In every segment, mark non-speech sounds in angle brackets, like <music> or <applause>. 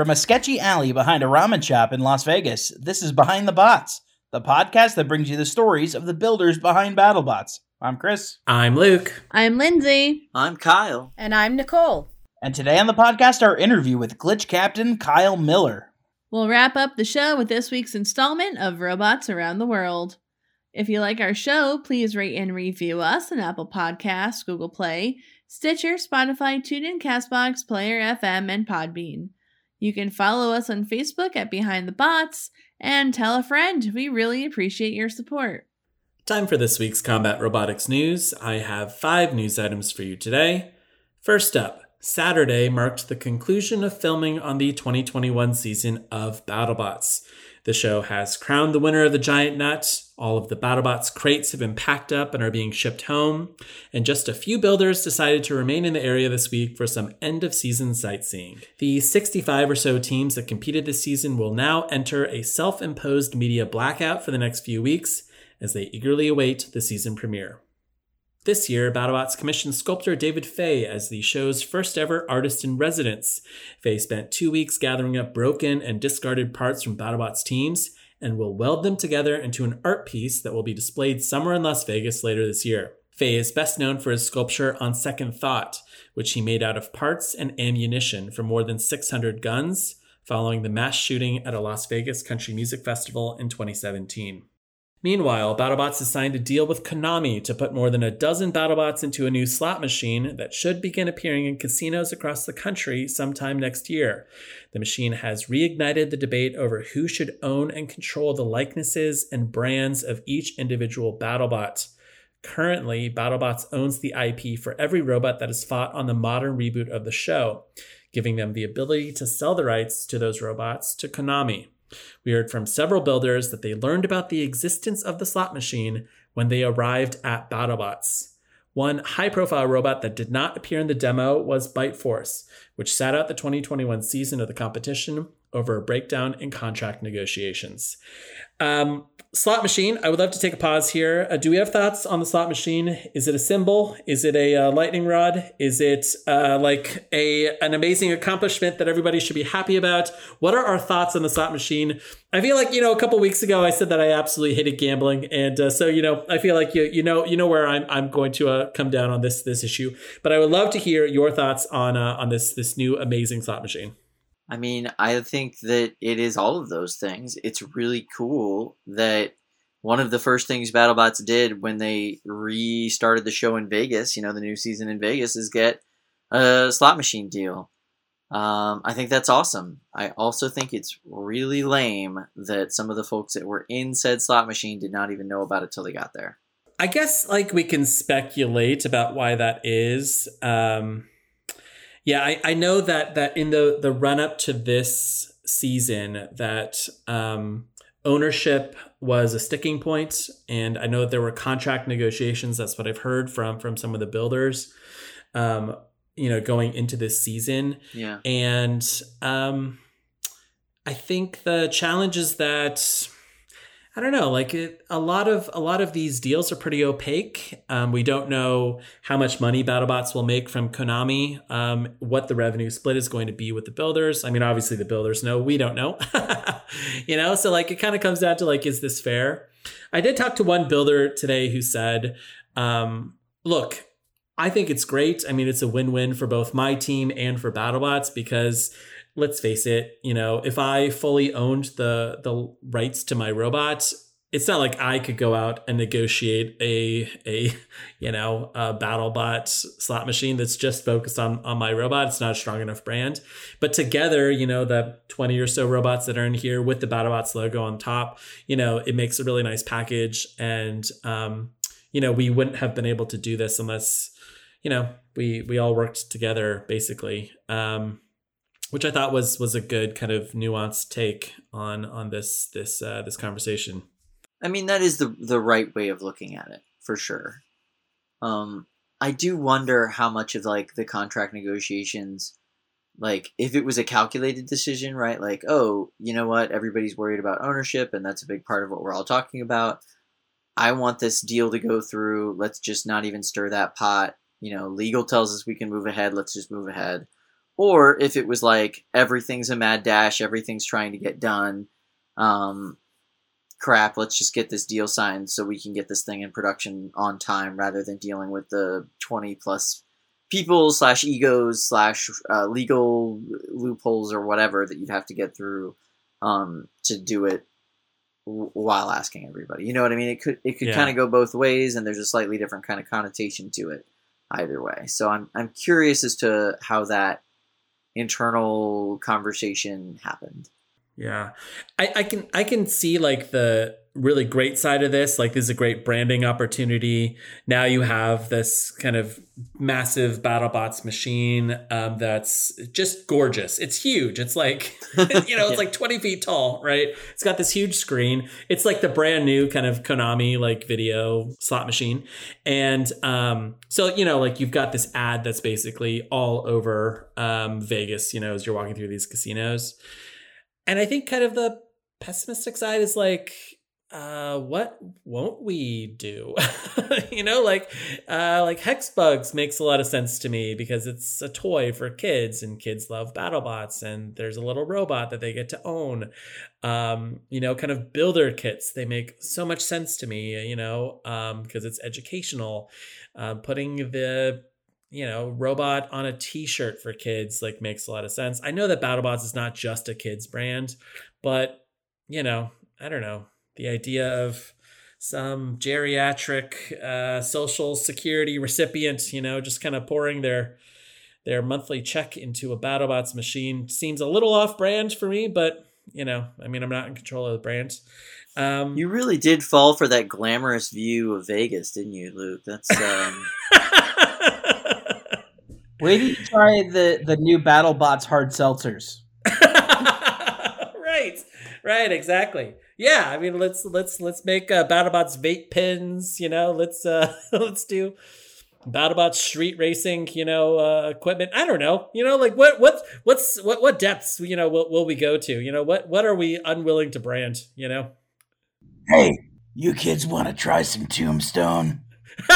From a sketchy alley behind a ramen shop in Las Vegas, this is Behind the Bots, the podcast that brings you the stories of the builders behind BattleBots. I'm Chris, I'm Luke. I'm Lindsay. I'm Kyle. And I'm Nicole. and today on the podcast, our interview with Glitch Captain Kyle Miller. We'll wrap up the show with this week's installment of Robots Around the World. If you like our show, please rate and review us on Apple Podcasts, Google Play, Stitcher, Spotify, TuneIn, Castbox, Player FM, and Podbean. You can follow us on Facebook at Behind the Bots and tell a friend. We really appreciate your support. Time for this week's combat robotics news. I have five news items for you today. First up, Saturday marked the conclusion of filming on the 2021 season of BattleBots. The show has crowned the winner of the Giant Nut. All of the BattleBots crates have been packed up and are being shipped home. And just a few builders decided to remain in the area this week for some end of season sightseeing. The 65 or so teams that competed this season will now enter a self imposed media blackout for the next few weeks as they eagerly await the season premiere. This year, BattleBots commissioned sculptor David Fay as the show's first ever artist in residence. Fay spent two weeks gathering up broken and discarded parts from BattleBots teams and will weld them together into an art piece that will be displayed somewhere in Las Vegas later this year. Fay is best known for his sculpture On Second Thought, which he made out of parts and ammunition for more than 600 guns following the mass shooting at a Las Vegas country music festival in 2017. Meanwhile, BattleBots has signed a deal with Konami to put more than a dozen BattleBots into a new slot machine that should begin appearing in casinos across the country sometime next year. The machine has reignited the debate over who should own and control the likenesses and brands of each individual BattleBot. Currently, BattleBots owns the IP for every robot that is fought on the modern reboot of the show, giving them the ability to sell the rights to those robots to Konami. We heard from several builders that they learned about the existence of the slot machine when they arrived at BattleBots. One high profile robot that did not appear in the demo was Bite Force, which sat out the 2021 season of the competition over a breakdown in contract negotiations. Um, slot machine, I would love to take a pause here. Uh, do we have thoughts on the slot machine? Is it a symbol? Is it a uh, lightning rod? Is it uh, like a an amazing accomplishment that everybody should be happy about? What are our thoughts on the slot machine? I feel like you know a couple weeks ago I said that I absolutely hated gambling, and uh, so you know I feel like you you know you know where I'm I'm going to uh, come down on this this issue. But I would love to hear your thoughts on uh, on this this new amazing slot machine. I mean, I think that it is all of those things. It's really cool that one of the first things BattleBots did when they restarted the show in Vegas, you know, the new season in Vegas, is get a slot machine deal. Um, I think that's awesome. I also think it's really lame that some of the folks that were in said slot machine did not even know about it till they got there. I guess like we can speculate about why that is. Um, yeah, I, I know that that in the the run up to this season that um, ownership was a sticking point, and I know that there were contract negotiations. That's what I've heard from from some of the builders. Um, you know, going into this season, Yeah. and um, I think the challenge is that I don't know, like it, a lot of a lot of these deals are pretty opaque. Um, we don't know how much money BattleBots will make from Konami, um, what the revenue split is going to be with the builders. I mean, obviously the builders know, we don't know, <laughs> you know. So like, it kind of comes down to like, is this fair? I did talk to one builder today who said, um, "Look, I think it's great. I mean, it's a win-win for both my team and for BattleBots because." Let's face it, you know, if I fully owned the the rights to my robot, it's not like I could go out and negotiate a a <laughs> you know a BattleBot slot machine that's just focused on on my robot. It's not a strong enough brand. But together, you know, the twenty or so robots that are in here with the BattleBots logo on top, you know, it makes a really nice package. And um, you know, we wouldn't have been able to do this unless you know we we all worked together basically. Um, which I thought was was a good kind of nuanced take on on this this uh, this conversation. I mean, that is the the right way of looking at it for sure. Um, I do wonder how much of like the contract negotiations, like if it was a calculated decision, right? Like, oh, you know what? Everybody's worried about ownership, and that's a big part of what we're all talking about. I want this deal to go through. Let's just not even stir that pot. You know, legal tells us we can move ahead. Let's just move ahead. Or if it was like everything's a mad dash, everything's trying to get done. Um, crap, let's just get this deal signed so we can get this thing in production on time rather than dealing with the 20 plus people slash egos slash uh, legal loopholes or whatever that you'd have to get through um, to do it w- while asking everybody. You know what I mean? It could it could Yeah. kind of go both ways, and there's a slightly different kind of connotation to it either way. So I'm I'm curious as to how that internal conversation happened. Yeah, I, I can I can see like the really great side of this. Like this is a great branding opportunity. Now you have this kind of massive BattleBots machine um, that's just gorgeous. It's huge. It's like <laughs> you know, it's <laughs> like twenty feet tall, right? It's got this huge screen. It's like the brand new kind of Konami like video slot machine, and um, so you know, like you've got this ad that's basically all over um, Vegas. You know, as you're walking through these casinos. And I think kind of the pessimistic side is like, uh, what won't we do? <laughs> you know, like, uh, like Hexbugs makes a lot of sense to me because it's a toy for kids and kids love BattleBots and there's a little robot that they get to own. Um, you know, kind of builder kits, they make so much sense to me, you know, um, because it's educational. Uh, putting the you know, robot on a t-shirt for kids like makes a lot of sense. I know that BattleBots is not just a kids brand, but you know, I don't know. The idea of some geriatric uh, social security recipient, you know, just kind of pouring their their monthly check into a BattleBots machine seems a little off-brand for me, but you know, I mean, I'm not in control of the brand. Um, You really did fall for that glamorous view of Vegas, didn't you, Luke? That's um, <laughs> Wait till you try the the new BattleBots hard seltzers. <laughs> right, right, exactly. Yeah, I mean, let's let's let's make uh, BattleBots vape pins. You know, let's uh <laughs> let's do BattleBots street racing. You know, uh, equipment. I don't know. You know, like what what what's what what depths you know will, will we go to? You know, what what are we unwilling to brand? You know. Hey, you kids want to try some Tombstone? <laughs>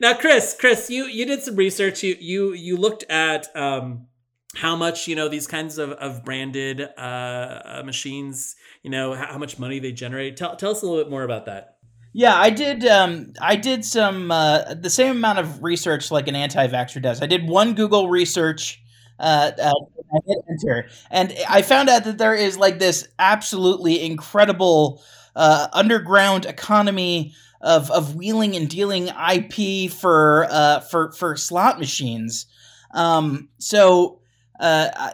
now, Chris, Chris, you you did some research. You you you looked at um, how much you know these kinds of of branded uh, uh, machines. You know how, how much money they generate. Tell tell us a little bit more about that. Yeah, I did. Um, I did some uh, the same amount of research like an anti-vaxxer does. I did one Google research. Uh, uh, enter, and I found out that there is like this absolutely incredible uh, underground economy of of wheeling and dealing IP for uh, for for slot machines. Um, so uh,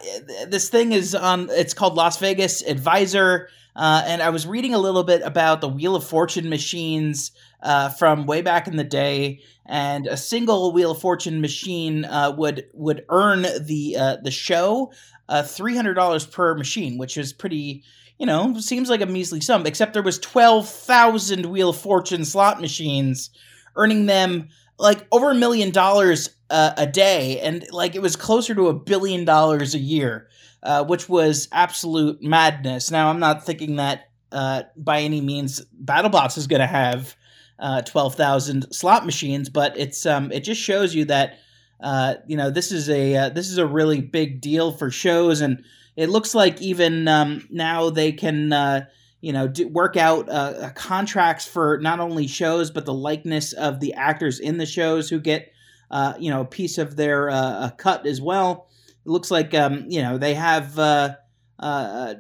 this thing is on. It's called Las Vegas Advisor. Uh, and I was reading a little bit about the Wheel of Fortune machines uh, from way back in the day, and a single Wheel of Fortune machine uh, would would earn the uh, the show uh, three hundred dollars per machine, which is pretty. You know, seems like a measly sum. Except there was twelve thousand Wheel of Fortune slot machines, earning them like over a million dollars uh, a day, and like it was closer to a billion dollars a year uh, which was absolute madness. Now, I'm not thinking that uh, by any means BattleBots is going to have uh, 12,000 slot machines, but it's um, it just shows you that uh, you know this is a uh, this is a really big deal for shows, and it looks like even um, now they can. Uh, you know, do, work out uh, contracts for not only shows but the likeness of the actors in the shows who get uh, you know a piece of their uh, cut as well. It looks like um, you know they have uh, uh,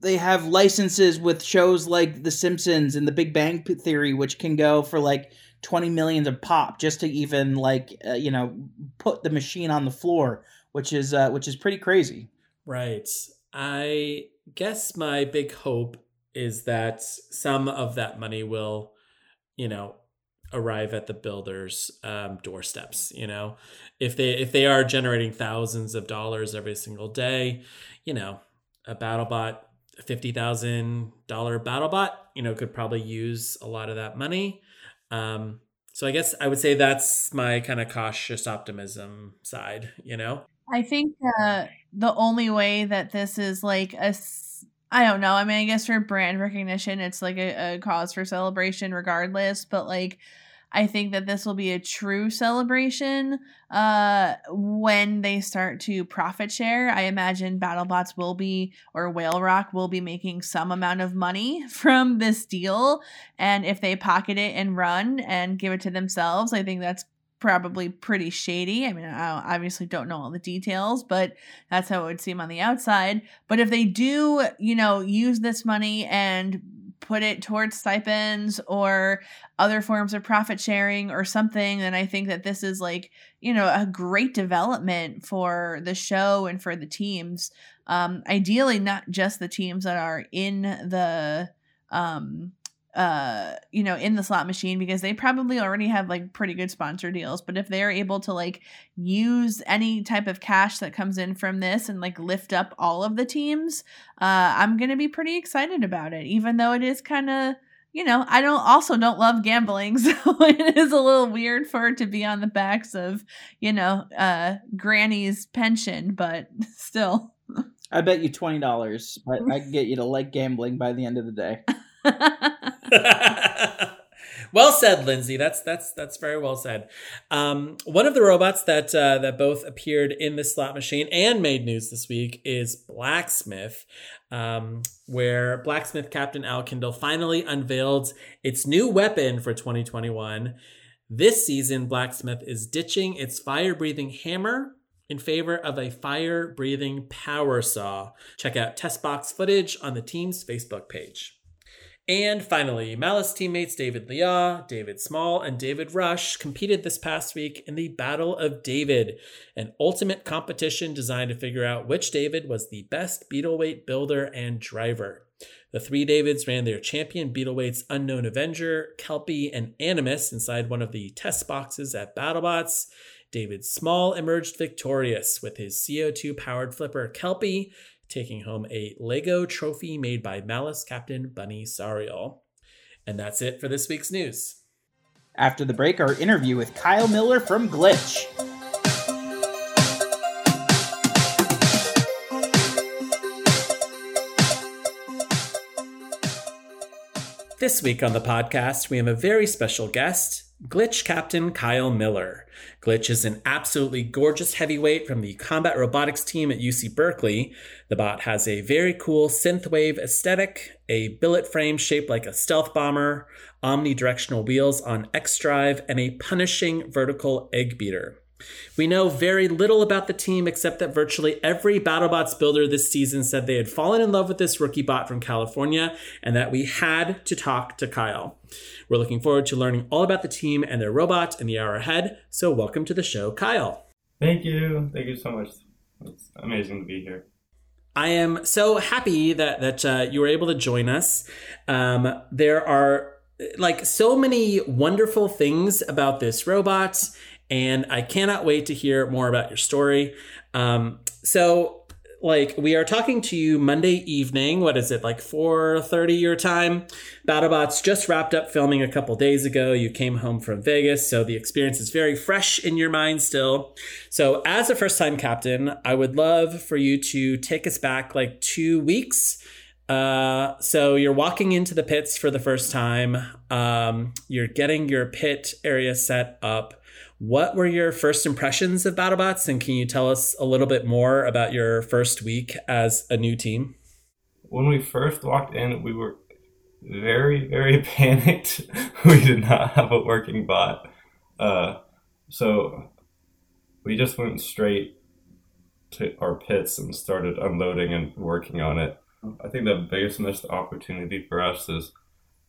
they have licenses with shows like The Simpsons and The Big Bang Theory, which can go for like twenty millions of pop just to even like uh, you know put the machine on the floor, which is which is pretty crazy. Right. I guess my big hope is that some of that money will, you know, arrive at the builders' um, doorsteps. You know, if they if they are generating thousands of dollars every single day, you know, a BattleBot, a fifty thousand dollar BattleBot, you know, could probably use a lot of that money. Um, so I guess I would say that's my kind of cautious optimism side. You know. I think uh, the only way that this is like a, I don't know. I mean, I guess for brand recognition, it's like a, a cause for celebration, regardless. But like, I think that this will be a true celebration uh, when they start to profit share. I imagine BattleBots will be or Whalerock will be making some amount of money <laughs> from this deal, and if they pocket it and run and give it to themselves, I think that's probably pretty shady. I mean, I obviously don't know all the details, but that's how it would seem on the outside. But if they do, you know, use this money and put it towards stipends or other forms of profit sharing or something, then I think that this is like, you know, a great development for the show and for the teams. Um, ideally, not just the teams that are in the um uh you know in the slot machine because they probably already have like pretty good sponsor deals but if they're able to like use any type of cash that comes in from this and like lift up all of the teams uh i'm gonna be pretty excited about it even though it is kind of you know i don't also don't love gambling <laughs> so it is a little weird for it to be on the backs of you know uh granny's pension but <laughs> still I bet you twenty dollars. I, I <laughs> can get you to like gambling by the end of the day. <laughs> well said, Lindsay. That's that's that's very well said. Um, one of the robots that uh, that both appeared in the slot machine and made news this week is Blacksmith, um, where Blacksmith Captain Al Kindle finally unveiled its new weapon for 2021. This season, Blacksmith is ditching its fire-breathing hammer in favor of a fire-breathing power saw. Check out test box footage on the team's Facebook page. And finally, Malice teammates David Liah, David Small, and David Rush competed this past week in the Battle of David, an ultimate competition designed to figure out which David was the best Beetleweight builder and driver. The three Davids ran their champion Beetleweights Unknown Avenger, Kelpie, and Animus inside one of the test boxes at BattleBots. David Small emerged victorious with his CO2 powered flipper Kelpie, taking home a Lego trophy made by Malice Captain Bunny Sariel. And that's it for this week's news. After the break, our interview with Kyle Miller from Glitch. This week on the podcast, we have a very special guest, Glitch Captain Kyle Miller. Glitch is an absolutely gorgeous heavyweight from the combat robotics team at UC Berkeley. The bot has a very cool synthwave aesthetic, a billet frame shaped like a stealth bomber, omnidirectional wheels on X drive, and a punishing vertical egg beater. We know very little about the team except that virtually every BattleBots builder this season said they had fallen in love with this rookie bot from California and that we had to talk to Kyle. We're looking forward to learning all about the team and their robot in the hour ahead, so welcome to the show, Kyle. Thank you. Thank you so much. It's amazing to be here. I am so happy that that uh, you were able to join us. Um, there are like so many wonderful things about this robot, and I cannot wait to hear more about your story. Um, so, like, we are talking to you Monday evening. What is it, like four thirty your time? BattleBots just wrapped up filming a couple days ago. You came home from Vegas, so the experience is very fresh in your mind still. So, as a first time captain, I would love for you to take us back like two weeks. Uh, so you're walking into the pits for the first time. Um, you're getting your pit area set up. What were your first impressions of BattleBots, and can you tell us a little bit more about your first week as a new team? When we first walked in, we were very, very <laughs> panicked. <laughs> we did not have a working bot. Uh, so we just went straight to our pits and started unloading and working on it. I think the biggest missed opportunity for us is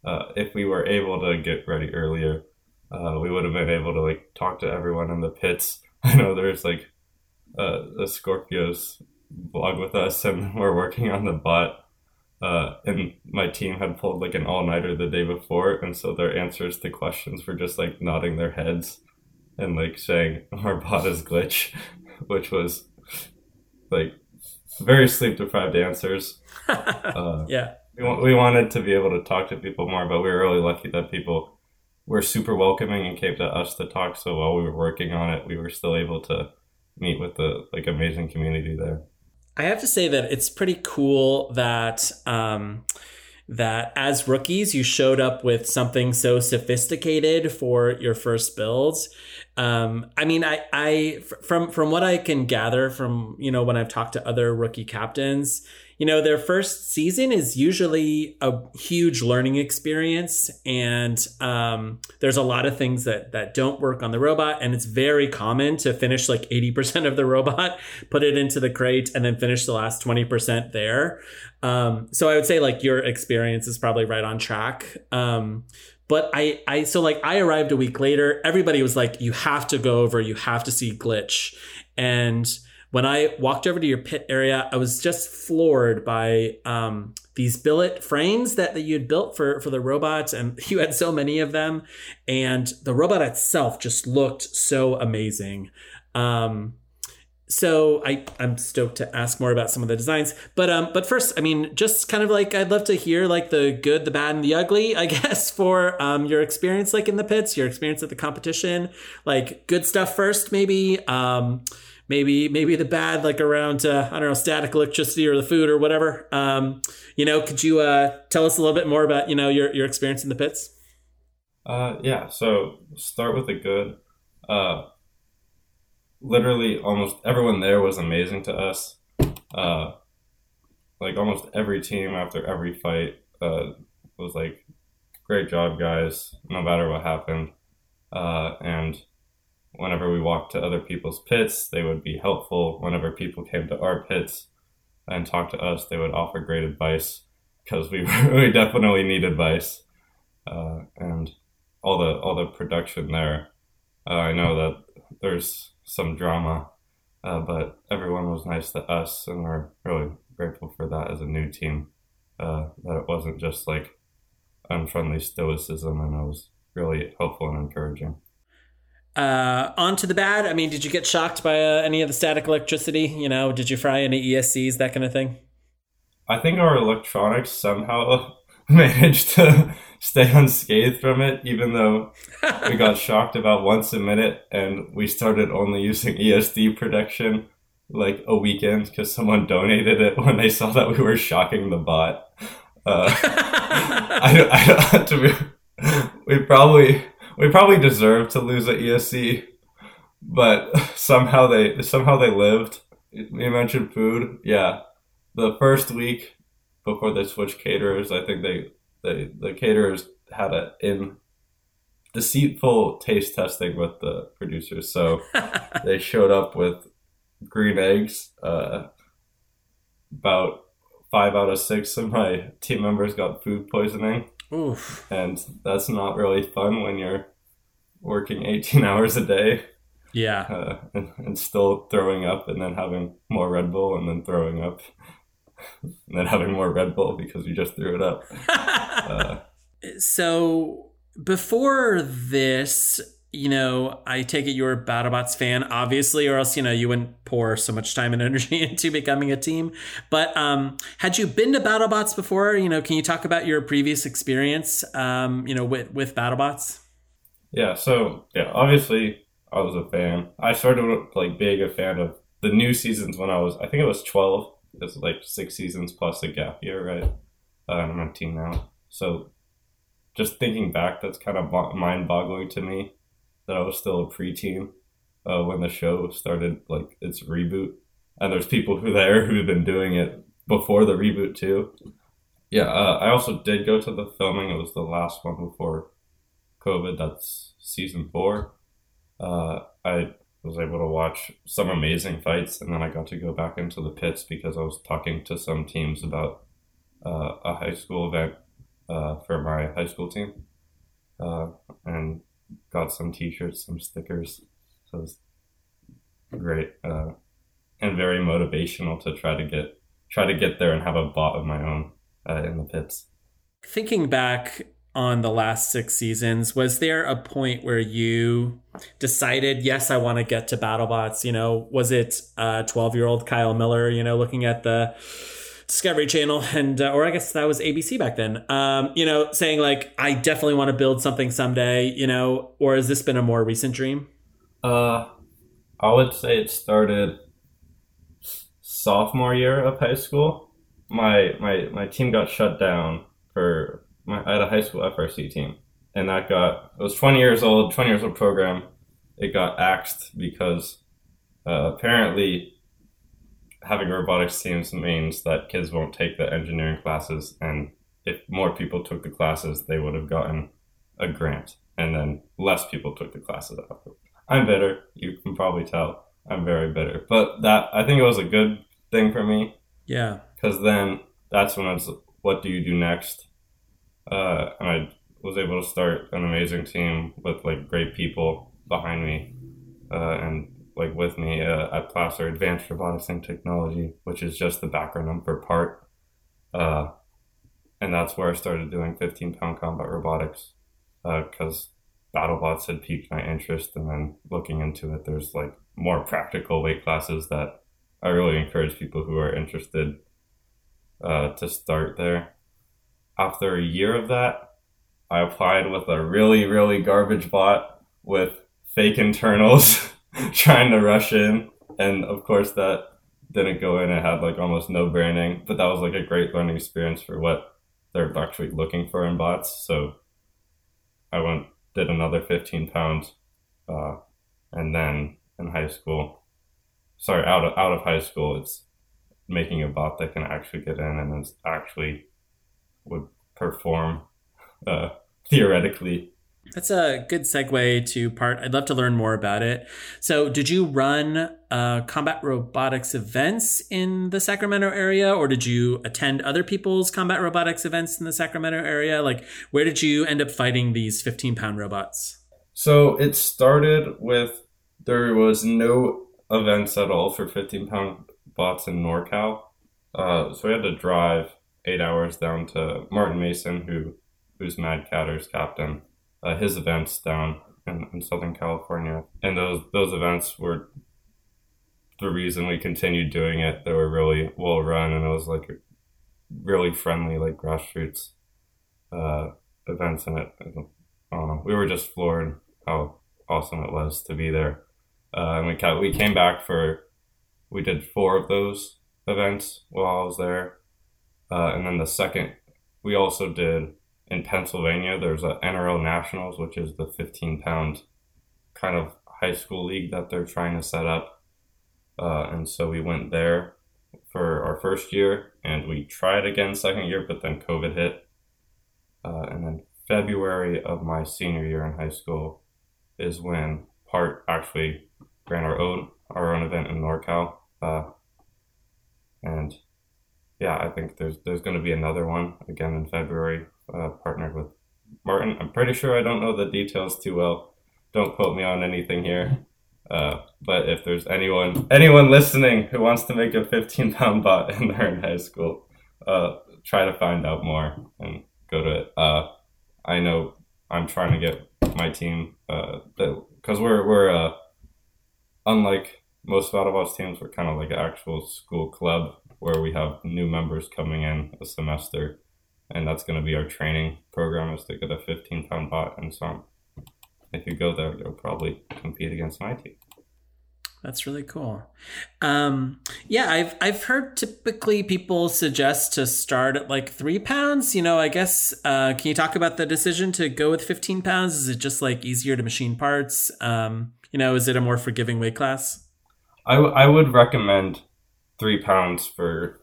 uh, if we were able to get ready earlier, uh, we would have been able to like talk to everyone in the pits. <laughs> I know there's like uh, the Scorpios vlog with us, and <laughs> we're working on the bot. Uh, and my team had pulled like an all nighter the day before, and so their answers to questions were just like nodding their heads and like saying <laughs> our bot is glitch, which was like very sleep deprived answers. Uh, yeah. we, we wanted to be able to talk to people more, but we were really lucky that people were super welcoming and came to us to talk. So while we were working on it, we were still able to meet with the like amazing community there. I have to say that it's pretty cool that um, that as rookies you showed up with something so sophisticated for your first builds. Um, I mean, I, I from from what I can gather from you know when I've talked to other rookie captains, you know their first season is usually a huge learning experience, and um, there's a lot of things that that don't work on the robot, and it's very common to finish like eighty percent of the robot, <laughs> put it into the crate, and then finish the last twenty percent there. Um, so I would say like your experience is probably right on track. Um, but I, I, so like I arrived a week later. Everybody was like, "You have to go over. You have to see glitch." And when I walked over to your pit area, I was just floored by um, these billet frames that, that you had built for for the robots, and <laughs> you had so many of them, and the robot itself just looked so amazing. Um, so I I'm stoked to ask more about some of the designs. But um but first, I mean, just kind of like I'd love to hear like the good, the bad, and the ugly, I <laughs> guess, for um your experience like in the pits, your experience at the competition. Like good stuff first, maybe. Um maybe maybe the bad like around uh, I don't know static electricity or the food or whatever. Um, you know, could you uh, tell us a little bit more about you know your your experience in the pits? Uh, yeah. So start with the good. Uh, literally, almost everyone there was amazing to us. Uh, like almost every team after every fight uh, was like, "Great job, guys!" No matter what happened. Uh, and whenever we walked to other people's pits, they would be helpful. Whenever people came to our pits and talked to us, they would offer great advice because we <laughs> we definitely need advice. Uh, and all the all the production there. Uh, I know that there's some drama, uh, but everyone was nice to us, and we're really grateful for that as a new team. Uh, that it wasn't just like unfriendly stoicism, and it was really helpful and encouraging. Uh, on to the bad. I mean, did you get shocked by uh, any of the static electricity? You know, did you fry any ESCs, that kind of thing? I think our electronics somehow <laughs> managed to stay unscathed from it, even though we got <laughs> shocked about once a minute and we started only using ESD protection like a weekend because someone donated it when they saw that we were shocking the bot. Uh, <laughs> I, don't- I, don't- to be, we probably we probably deserved to lose at ESC, but <laughs> somehow they somehow they lived. You mentioned food, yeah. The first week before they switched caterers, I think they they the caterers had a in deceitful taste testing with the producers, so <laughs> they showed up with green eggs. Uh, about five out of six of my team members got food poisoning Oof. and that's not really fun when you're working 18 <laughs> hours a day Yeah. uh, and, and still throwing up and then having more red bull and then throwing up <laughs> and then having more red bull because you just threw it up <laughs> uh, so before this, you know, I take it you're a BattleBots fan, obviously, or else you know you wouldn't pour so much time and <laughs> energy into becoming a team. But um, had you been to BattleBots before? You know, can you talk about your previous experience? Um, you know, with with BattleBots. yeah so yeah obviously i was a fan i started like being a fan of the new seasons when i was i think it was 12 it's like six seasons plus a gap year right uh, i'm on a team now so just thinking back that's kind of mind boggling to me that i was still a preteen uh, when the show started like its reboot. And there's people who there who've been doing it before the reboot too. Yeah uh, i also did go to the filming. It was the last one before covid. That's season four. Uh, I was able to watch some amazing fights, and then I got to go back into the pits because I was talking to some teams about uh, a high school event uh, for my high school team, uh, and got some T-shirts, some stickers. So it was great uh, and very motivational to try to get try to get there and have a bot of my own uh, in the pits. Thinking back on the last six seasons, was there a point where you decided, yes, I want to get to BattleBots? You know, was it uh, 12 year old Kyle Miller, you know, looking at the Discovery Channel and, uh, or I guess that was ABC back then, um, you know, saying like, I definitely want to build something someday, you know, or has this been a more recent dream? Uh, I would say it started sophomore year of high school. My my my team got shut down for my I had a high school FRC team, and that got it was twenty years old, twenty years old program. It got axed because uh, apparently having robotics teams means that kids won't take the engineering classes, and if more people took the classes, they would have gotten a grant, and then less people took the classes after. I'm bitter. You can probably tell. I'm very bitter, but that I think it was a good thing for me Yeah. because then that's when it's what do you do next uh, and i was able to start an amazing team with like great people behind me uh, and like with me uh, at placer advanced robotics and technology which is just the background for part uh, and that's where i started doing 15 pound combat robotics because battlebots had piqued my interest and then looking into it there's like more practical weight classes that I really encourage people who are interested uh, to start there. After a year of that, I applied with a really, really garbage bot with fake internals <laughs> <laughs> trying to rush in. And of course, that didn't go in. It had like almost no branding, but that was like a great learning experience for what they're actually looking for in bots. So I went, did another 15 pounds, uh, and then in high school, sorry, out of out of high school, it's making a bot that can actually get in and is actually would perform uh, <laughs> theoretically. That's a good segue to part. I'd love to learn more about it. So, did you run uh, combat robotics events in the Sacramento area, or did you attend other people's combat robotics events in the Sacramento area? Like, where did you end up fighting these 15 pound robots? So, it started with there was no events at all for 15 pound bots in NorCal. Uh, so we had to drive eight hours down to Martin Mason, who who's Mad Catter's captain. Uh, his events down in, in Southern California, and those those events were the reason we continued doing it. They were really well run, and it was like really friendly, like grassroots uh, events. And it, I don't know, we were just floored how awesome it was to be there. Uh, and we ca- we came back for we did four of those events while I was there, uh, and then the second we also did in Pennsylvania. There's a NRO Nationals, which is the 15 pound kind of high school league that they're trying to set up, uh, and so we went there for our first year, and we tried again second year, but then COVID hit, uh, and then February of my senior year in high school is when part actually ran our own our own event in NorCal, uh, and yeah, I think there's there's going to be another one again in February, uh, partnered with Martin. I'm pretty sure I don't know the details too well. Don't quote me on anything here. Uh, but if there's anyone anyone listening who wants to make a 15 pound <laughs> bot and they're in high school, uh, try to find out more and go to it. Uh, I know I'm trying to get my team because we're we're uh, unlike most BattleBots teams, we're kind of like an actual school club where we have new members coming in a semester, and that's going to be our training program is to get a 15 pound bot. And so, if you go there, you'll probably compete against my team. That's really cool. Um, yeah, I've I've heard typically people suggest to start at like three pounds. You know, I guess uh, can you talk about the decision to go with fifteen pounds? Is it just like easier to machine parts? Um, you know, is it a more forgiving weight class? I, w- I would recommend three pounds for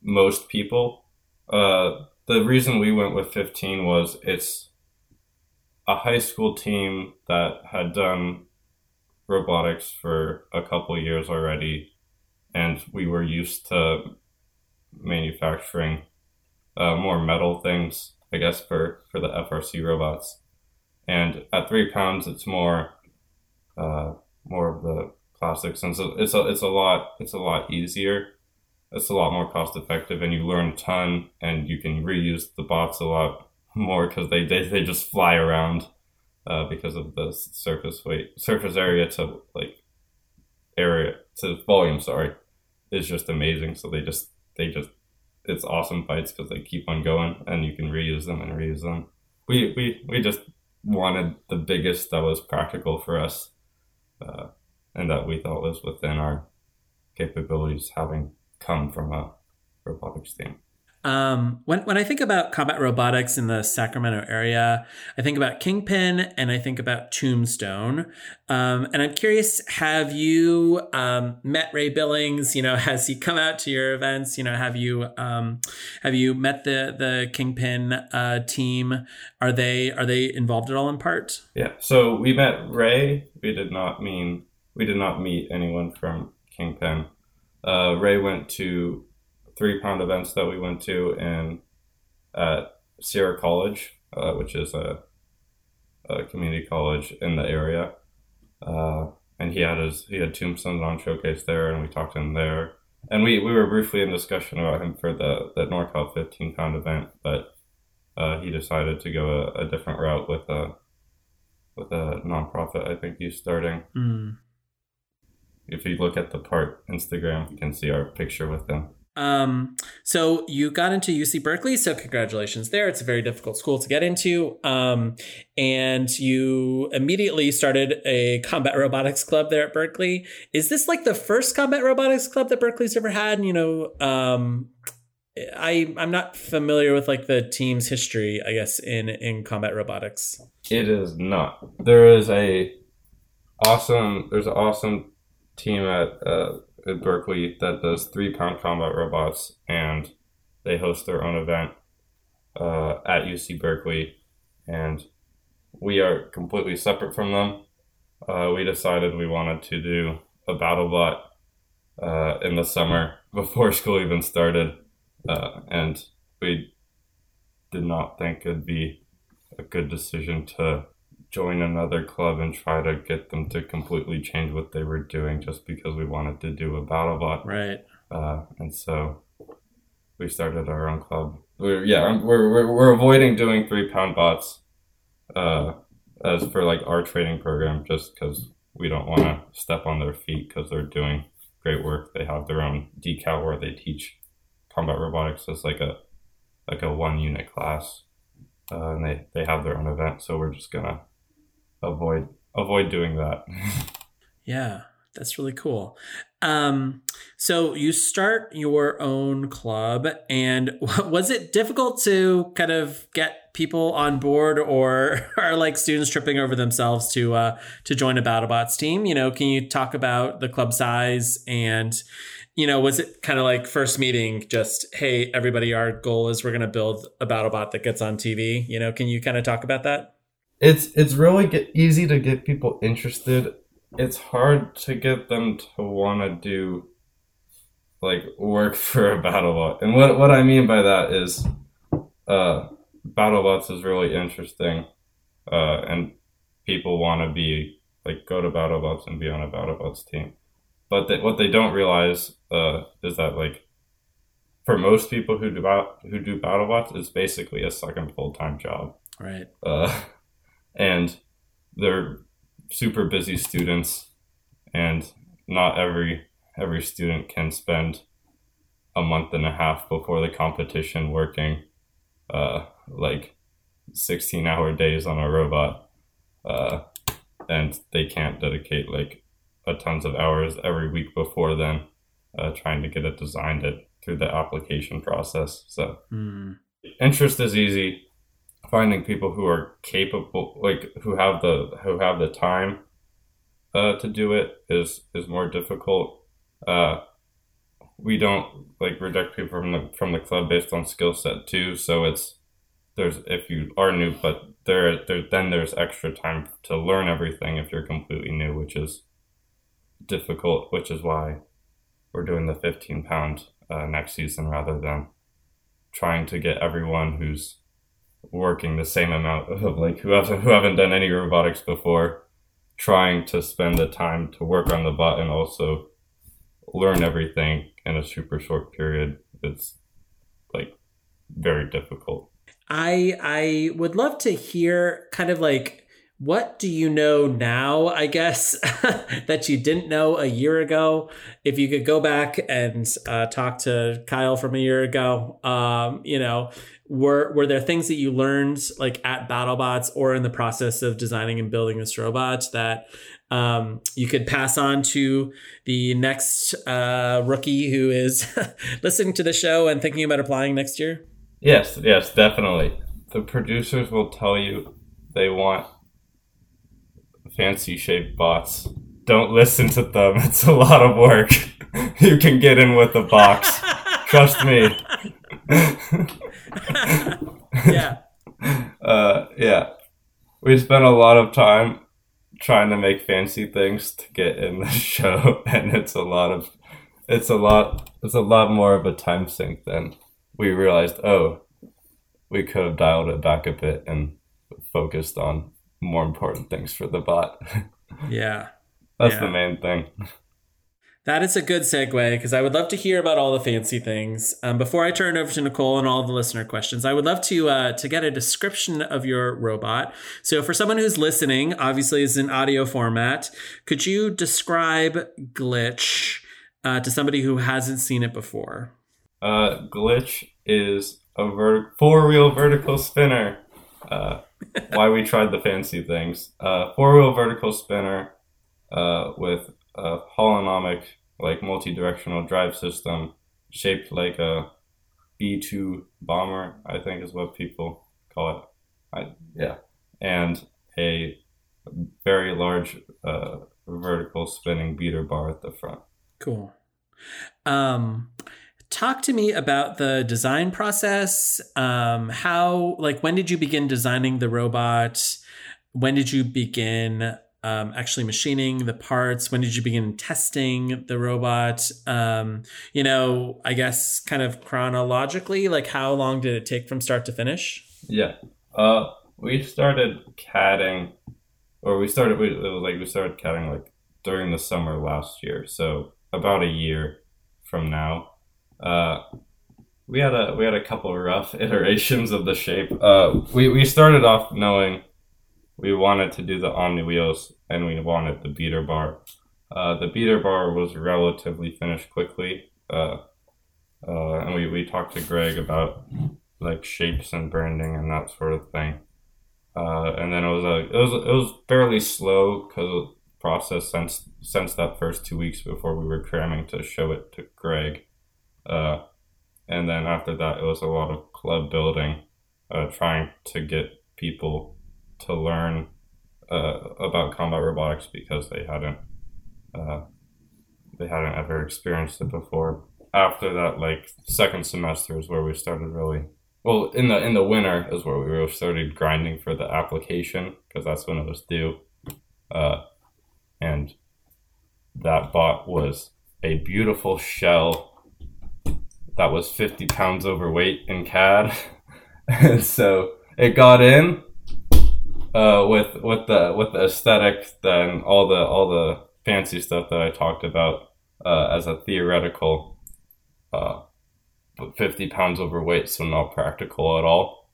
most people. Uh, the reason we went with 15 was it's a high school team that had done robotics for a couple years already, and we were used to manufacturing uh, more metal things, I guess, for, for the FRC robots. And at three pounds, it's more uh, more of the plastics, and so it's a it's a lot it's a lot easier. It's a lot more cost effective, and you learn a ton, and you can reuse the bots a lot more because they, they they just fly around uh, because of the surface weight surface area to like area to volume. Sorry, is just amazing. So they just they just it's awesome fights because they keep on going, and you can reuse them and reuse them. We we we just wanted the biggest that was practical for us uh, and that we thought was within our capabilities, having come from a robotics team. Um, when when I think about combat robotics in the Sacramento area, I think about Kingpin and I think about Tombstone. Um, and I'm curious, have you um, met Ray Billings? You know, <laughs> has he come out to your events? You know, have you um, have you met the the Kingpin uh, team? Are they are they involved at all in part? Yeah. So we met Ray. We did not mean we did not meet anyone from Kingpin. Uh, Ray went to three pound events that we went to in at Sierra College, uh, which is a, a, community college in the area. Uh, and he had his he had Tombstones on showcase there, and we talked to him there. And we, we were briefly in discussion about him for the the NorCal 15 pound event, but uh, he decided to go a, a, different route with a with a nonprofit. I think he's starting. Mm. If you look at the part Instagram, you can see our picture with them. Um, so you got into UC Berkeley, so congratulations there. It's a very difficult school to get into. Um, and you immediately started a combat robotics club there at Berkeley. Is this like the first combat robotics club that Berkeley's ever had? You know, um, I I'm not familiar with like the team's history, I guess, in in combat robotics. It is not. There is a awesome. There's an awesome team at. Uh, at Berkeley that does three pound combat robots, and they host their own event uh, at UC Berkeley, and we are completely separate from them. Uh, we decided we wanted to do a BattleBot uh, in the summer <laughs> before school even started, uh, and we did not think it'd be a good decision to join another club and try to get them to completely change what they were doing just because we wanted to do a battle bot. Right. Uh, and so we started our own club. We're, yeah, we're, we're, we're avoiding doing three pound bots uh, as for like our training program just because we don't want to step on their feet because they're doing great work. They have their own decal where they teach combat robotics as like a like a one unit class. Uh, and they, they have their own event, so we're just gonna avoid avoid doing that. yeah, that's really cool. Um, so you start your own club, and <laughs> was it difficult to kind of get people on board, or <laughs> are like students tripping over themselves to uh, to join a BattleBots team? You know, can you talk about the club size and you know, was it kind of like first meeting, just, hey, everybody, our goal is we're going to build a BattleBot that gets on TV? You know, can you kind of talk about that? It's it's really get, easy to get people interested. It's hard to get them to want to do like work <laughs> for a BattleBot. And what what I mean by that is uh BattleBots is really interesting. Uh and people want to be like go to BattleBots and be on a BattleBots team. But they, what they don't realize uh is that like for most people who do who do BattleBots, it's basically a second full time job. Right. Uh, <laughs> and they're super busy students and not every every student can spend a month and a half before the competition working uh, like 16 hour days on a robot uh, and they can't dedicate like a tons of hours every week before then uh, trying to get it designed it through the application process so mm. interest is easy finding people who are capable, like who have the who have the time uh, to do it is is more difficult. Uh, we don't like reject people from the from the club based on skill set too. So it's there's if you are new, but there there then there's extra time to learn everything if you're completely new, which is difficult, which is why we're doing the 15 pound uh, next season rather than trying to get everyone who's working the same amount of like who haven't who haven't done any robotics before trying to spend the time to work on the bot and also learn everything in a super short period it's like very difficult I I would love to hear kind of like what do you know now, I guess, <laughs> that you didn't know a year ago? If you could go back and uh, talk to Kyle from a year ago, um, you know, were were there things that you learned like at BattleBots or in the process of designing and building this robot that um, you could pass on to the next uh, rookie who is <laughs> listening to the show and thinking about applying next year? Yes, yes, definitely. The producers will tell you they want fancy shaped bots. Don't listen to them. <laughs> It's a lot of work. <laughs> you can get in with the box. Trust me. <laughs> yeah. <laughs> Uh, yeah. We spent a lot of time trying to make fancy things to get in the <laughs> show, and it's a lot of, it's a lot, it's a lot more of a time sink than we realized. Oh, we could have dialed it back a bit and focused on more important things for the bot. Yeah. That's Yeah. the main thing. That is a good segue because I would love to hear about all the fancy things. Um, before I turn over to Nicole and all the listener questions, I would love to uh, to get a description of your robot. So, for someone who's listening, obviously it's in audio format. Could you describe Glitch uh, to somebody who hasn't seen it before? Uh, glitch is a four wheel vertical spinner. Uh, why we tried the fancy things. Uh, four wheel vertical spinner uh, with a holonomic, like multi directional drive system shaped like a B 2 bomber, I think is what people call it. I, yeah. And a very large uh, vertical spinning beater bar at the front. Cool. Um, talk to me about the design process. Um, how, like, when did you begin designing the robot? When did you begin um, actually machining the parts? When did you begin testing the robot? Um, you know, I guess kind of chronologically, like, how long did it take from start to finish? Yeah. Uh, we started CADing, or we started. We, it was like we started CADing like during the summer last year. So about a year from now, uh, we had a we had a couple rough <laughs> iterations of the shape. Uh, we we started off knowing we wanted to do the omni wheels and we wanted the beater bar. Uh, the beater bar was relatively finished quickly. Uh, uh, and we, we talked to Greg about like shapes and branding and that sort of thing. Uh, and then it was a it was it was fairly slow because process since since that first two weeks before we were cramming to show it to Greg. Uh, and then after that, it was a lot of club building, uh, trying to get people to learn uh, about combat robotics because they hadn't uh, they hadn't ever experienced it before. After that, like second semester is where we started really well in the in the winter is where we really started grinding for the application because that's when it was due, uh, and that bot was a beautiful shell that was 50 pounds overweight in CAD. <laughs> and so it got in uh, with with the with the aesthetic then all the all the fancy stuff that I talked about uh, as a theoretical uh, 50 pounds overweight so not practical at all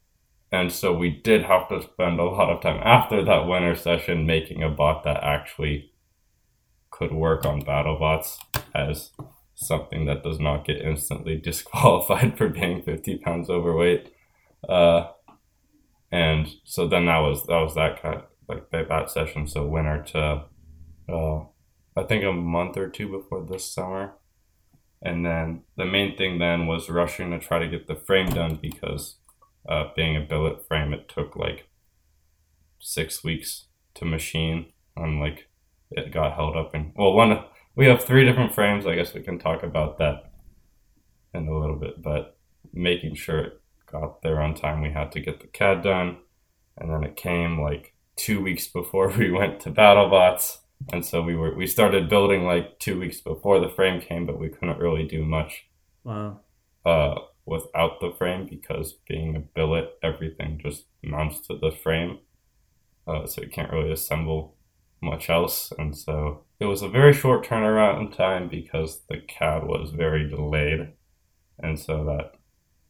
and so we did have to spend a lot of time after that winter session making a bot that actually could work on BattleBots as something that does not get instantly <laughs> disqualified for being 50 pounds overweight. Uh, and so then that was that was that kind of like that, session. So winter to uh, I think a month or two before this summer. And then the main thing then was rushing to try to get the frame done because uh, being a billet frame, it took like six weeks to machine. And like it got held up in well one we have three different frames. I guess we can talk about that in a little bit, but making sure got there on time, we had to get the CAD done, and then it came like two weeks before <laughs> we went to BattleBots, and so we were we started building like two weeks before the frame came, but we couldn't really do much Wow. uh, without the frame because being a billet, everything just mounts to the frame, uh, so you can't really assemble much else. And so it was a very short turnaround time because the CAD was very delayed, and so that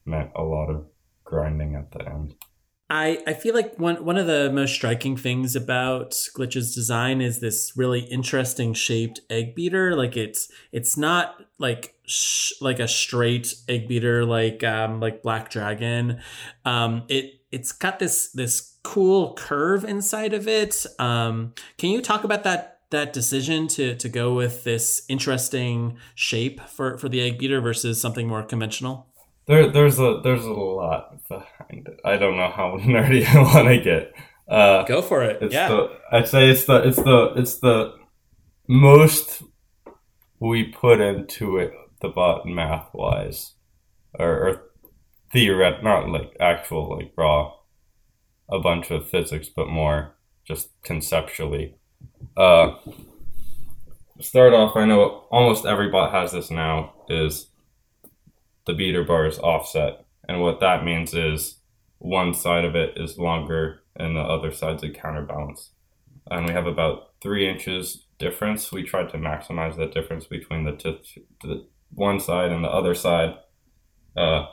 meant a lot of grinding at the end. I, I feel like one one of the most striking things about Glitch's design is this really interesting shaped egg beater. Like it's it's not like sh- like a straight egg beater like um like Black Dragon. Um it it's got this this cool curve inside of it. Um can you talk about that that decision to to go with this interesting shape for for the egg beater versus something more conventional? There, there's a there's a lot behind it. I don't know how <laughs> nerdy I want to get. Uh, Go for it. It's yeah. the I'd say it's the it's the it's the most we put into it the bot math wise or, or theoret not like actual like raw a bunch of physics but more just conceptually uh start off I know almost every bot has this now is the beater bar is offset and what that means is one side of it is longer and the other side's a counterbalance. And we have about three inches difference. We tried to maximize that difference between the, t- the one side and the other side uh,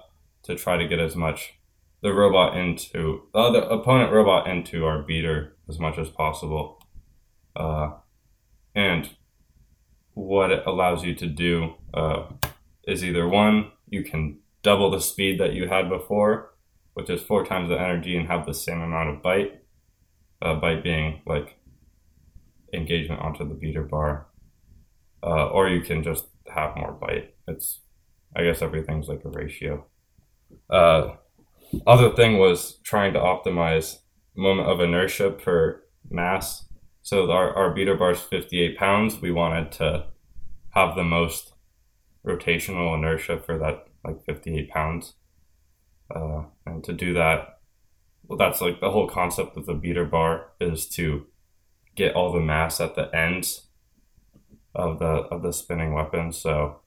to try to get as much the robot into the other opponent robot into our beater as much as possible. Uh, and what it allows you to do uh, is either one, you can double the speed that you had before, which is four times the energy and have the same amount of bite. Uh, bite being like engagement onto the beater bar, uh, or you can just have more bite. It's, I guess everything's like a ratio. Uh, other thing was trying to optimize moment of inertia per mass. So our, our beater bar is 58 pounds. We wanted to have the most rotational inertia for that like 58 pounds. Uh, and to do that, well, that's like the whole concept of the beater bar is to get all the mass at the ends of the of the spinning weapon. So,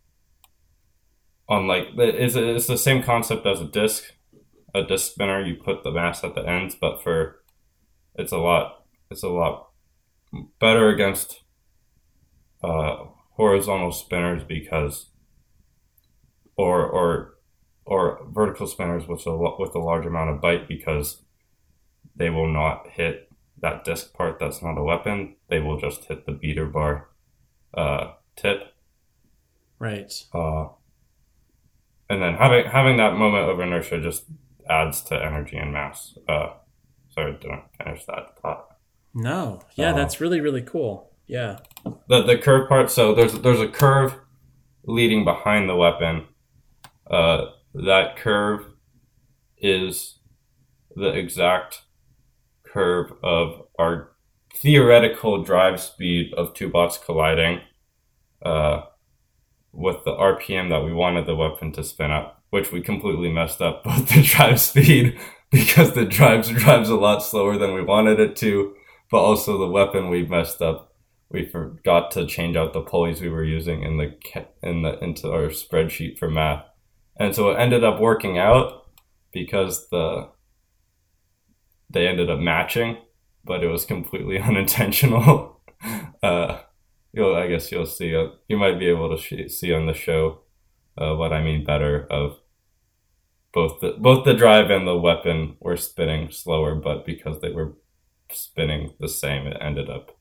on like it's it's the same concept as a disc, a disc spinner. You put the mass at the ends, but for it's a lot it's a lot better against uh, horizontal spinners because or or or vertical spinners with a with a large amount of bite because they will not hit that disc part that's not a weapon. They will just hit the beater bar uh, tip. Right. Uh, and then having having that moment of inertia just adds to energy and mass. Uh, sorry, didn't finish that thought. No. Yeah, Uh, that's really really cool. Yeah. the the curve part. So there's there's a curve leading behind the weapon. Uh, that curve is the exact curve of our theoretical drive speed of two bots colliding. Uh, with the RPM that we wanted the weapon to spin up, which we completely messed up <laughs> both the drive speed <laughs> because the drives drives a lot slower than we wanted it to, but also the weapon we messed up we forgot to change out the pulleys we were using in the in the into our spreadsheet for math, and so it ended up working out because the they ended up matching, but it was completely <laughs> unintentional. <laughs> uh, you'll I guess you'll see uh, you might be able to sh- see on the show uh, what I mean better of both the both the drive and the weapon were spinning slower, but because they were spinning the same, it ended up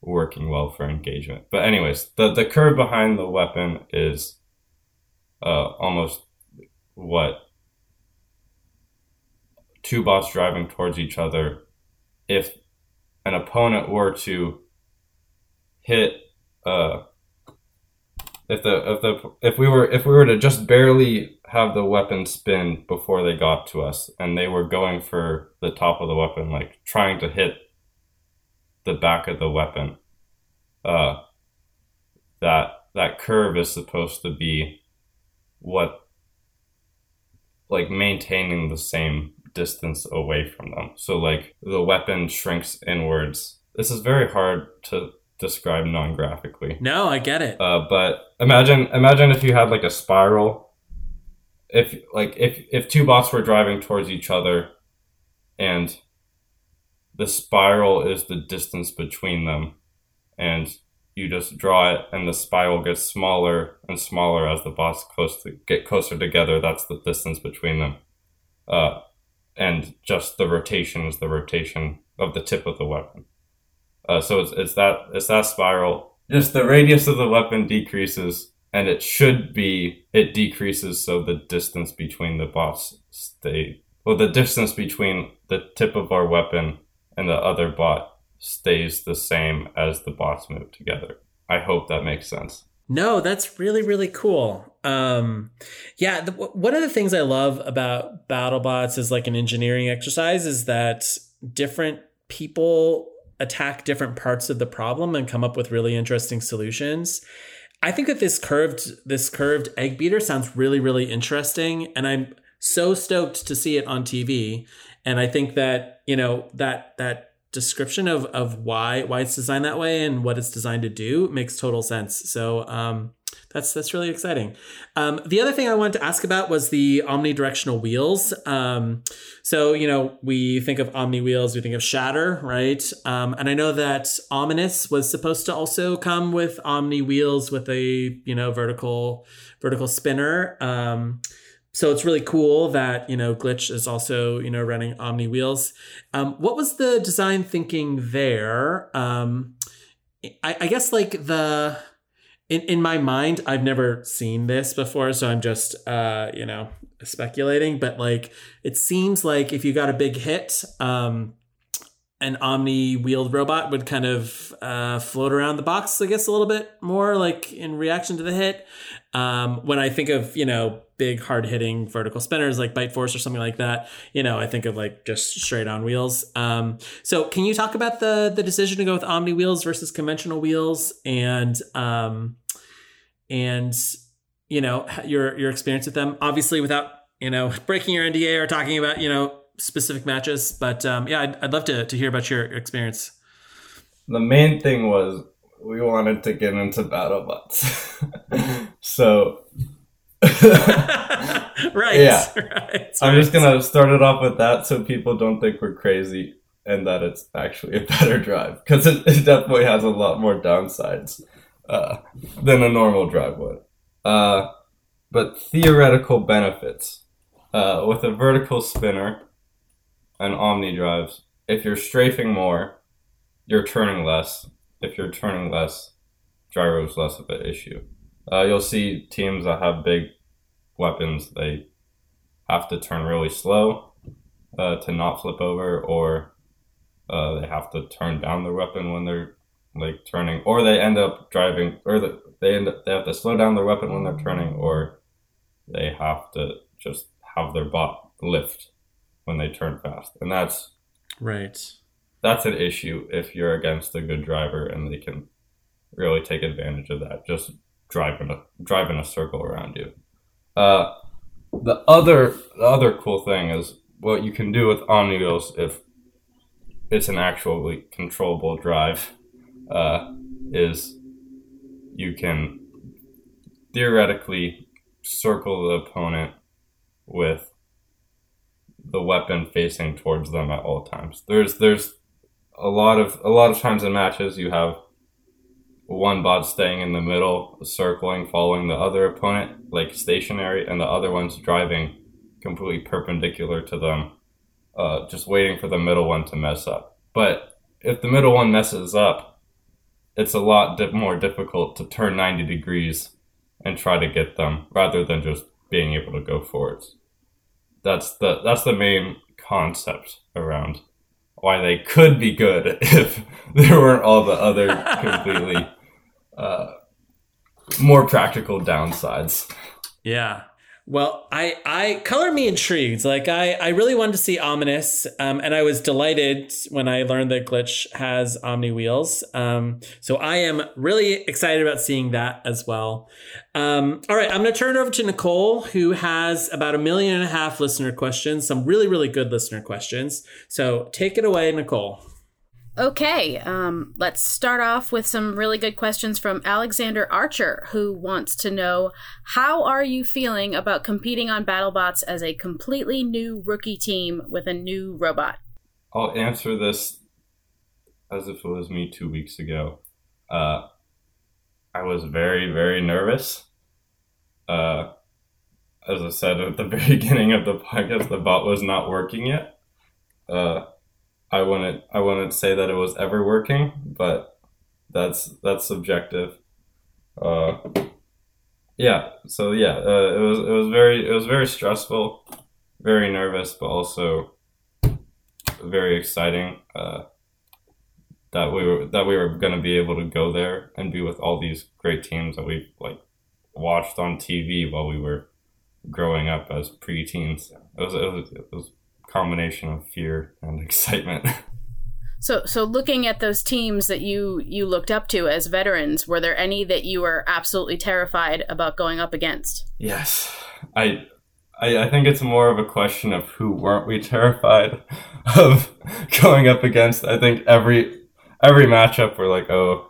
working well for engagement. But anyways, the the curve behind the weapon is uh, almost what two bots driving towards each other. If an opponent were to hit, uh, if the if the if we were if we were to just barely have the weapon spin before they got to us, and they were going for the top of the weapon, like trying to hit the back of the weapon. Uh, that that curve is supposed to be what like maintaining the same distance away from them. So like the weapon shrinks inwards. This is very hard to describe non-graphically. No, I get it. Uh, but imagine imagine if you had like a spiral. If like if if two bots were driving towards each other, and the spiral is the distance between them, and you just draw it, and the spiral gets smaller and smaller as the bots close to get closer together. That's the distance between them, uh, and just the rotation is the rotation of the tip of the weapon. Uh, so it's, it's that it's that spiral. Just the radius of the weapon decreases, and it should be it decreases so the distance between the bots stay. Well, the distance between the tip of our weapon and the other bot stays the same as the bots move together. I hope that makes sense. No, that's really really cool. Um, yeah, the, one of the things I love about BattleBots is like an engineering exercise is that different people attack different parts of the problem and come up with really interesting solutions. I think that this curved this curved egg beater sounds really really interesting and I'm so stoked to see it on TV and I think that, you know, that that description of of why why it's designed that way and what it's designed to do makes total sense. So, um that's that's really exciting. Um, the other thing I wanted to ask about was the omnidirectional wheels. Um, so you know we think of omni wheels, we think of Shatter, right? Um, and I know that Ominous was supposed to also come with omni wheels with a you know vertical vertical spinner. Um, so it's really cool that you know Glitch is also you know running omni wheels. Um, what was the design thinking there? Um, I, I guess like the in, in my mind, I've never seen this before, so I'm just uh, you know, speculating, but like it seems like if you got a big hit, um an omni wheeled robot would kind of uh, float around the box, I guess, a little bit more like in reaction to the hit. Um, when I think of, you know, big hard hitting vertical spinners like Bite Force or something like that, you know, I think of like just straight on wheels. Um, so can you talk about the the decision to go with omni wheels versus conventional wheels and um, and you know your your experience with them? Obviously, without you know breaking your NDA or talking about you know specific matches. But um, yeah, I'd, I'd love to, to hear about your experience. The main thing was we wanted to get into battle BattleBots. <laughs> so. <laughs> right. Yeah. <laughs> Right. I'm just going to start it off with that so people don't think we're crazy and that it's actually a better drive. Because it, it, definitely has a lot more downsides uh, than a normal drive would. Uh, but theoretical benefits. Uh, with a vertical spinner, and Omni drives, if you're strafing more, you're turning less. If you're turning less, gyro is less of an issue. Uh, you'll see teams that have big weapons, they have to turn really slow uh, to not flip over, or uh, they have to turn down their weapon when they're like turning, or they end up driving, or the, they end up, they have to slow down their weapon when they're turning, or they have to just have their bot lift when they turn fast, and that's right. That's an issue if you're against a good driver and they can really take advantage of that. Just driving a driving a circle around you. Uh, the other the other cool thing is what you can do with Omni wheels if it's an actually controllable drive. Uh, is you can theoretically circle the opponent with the weapon facing towards them at all times. There's there's a lot of a lot of times in matches you have one bot staying in the middle, circling, following the other opponent, like stationary, and the other one's driving completely perpendicular to them, uh, just waiting for the middle one to mess up. But if the middle one messes up, it's a lot di- more difficult to turn 90 degrees and try to get them rather than just being able to go forwards that's the that's the main concept around why they could be good <laughs> if there weren't all the other <laughs> completely uh, more practical downsides. Yeah. Well, I, I color me intrigued. Like I, I really wanted to see Ominous, um, and I was delighted when I learned that Glitch has Omni wheels. Um, so I am really excited about seeing that as well. Um, all right, I'm going to turn it over to Nicole, who has about a million and a half listener questions, some really, really good listener questions. So take it away, Nicole. Okay, um, let's start off with some really good questions from Alexander Archer, who wants to know how are you feeling about competing on BattleBots as a completely new rookie team with a new robot? I'll answer this as if it was me two weeks ago. Uh, I was very, very nervous. Uh, as I said at the very <laughs> beginning of the podcast, the bot was not working yet. Uh, I wouldn't, I wouldn't say that it was ever working, but that's that's subjective. Uh, yeah. So yeah, uh, it was it was very it was very stressful, very nervous, but also very exciting. Uh, that we were that we were going to be able to go there and be with all these great teams that we like watched on TV while we were growing up as preteens. It was it was, it was combination of fear and <laughs> excitement. So, so looking at those teams that you you looked up to as veterans, were there any that you were absolutely terrified about going up against? yes, I. I, I think it's more of a question of who weren't we terrified <laughs> of <laughs> going up against. I think every every matchup we're like, oh,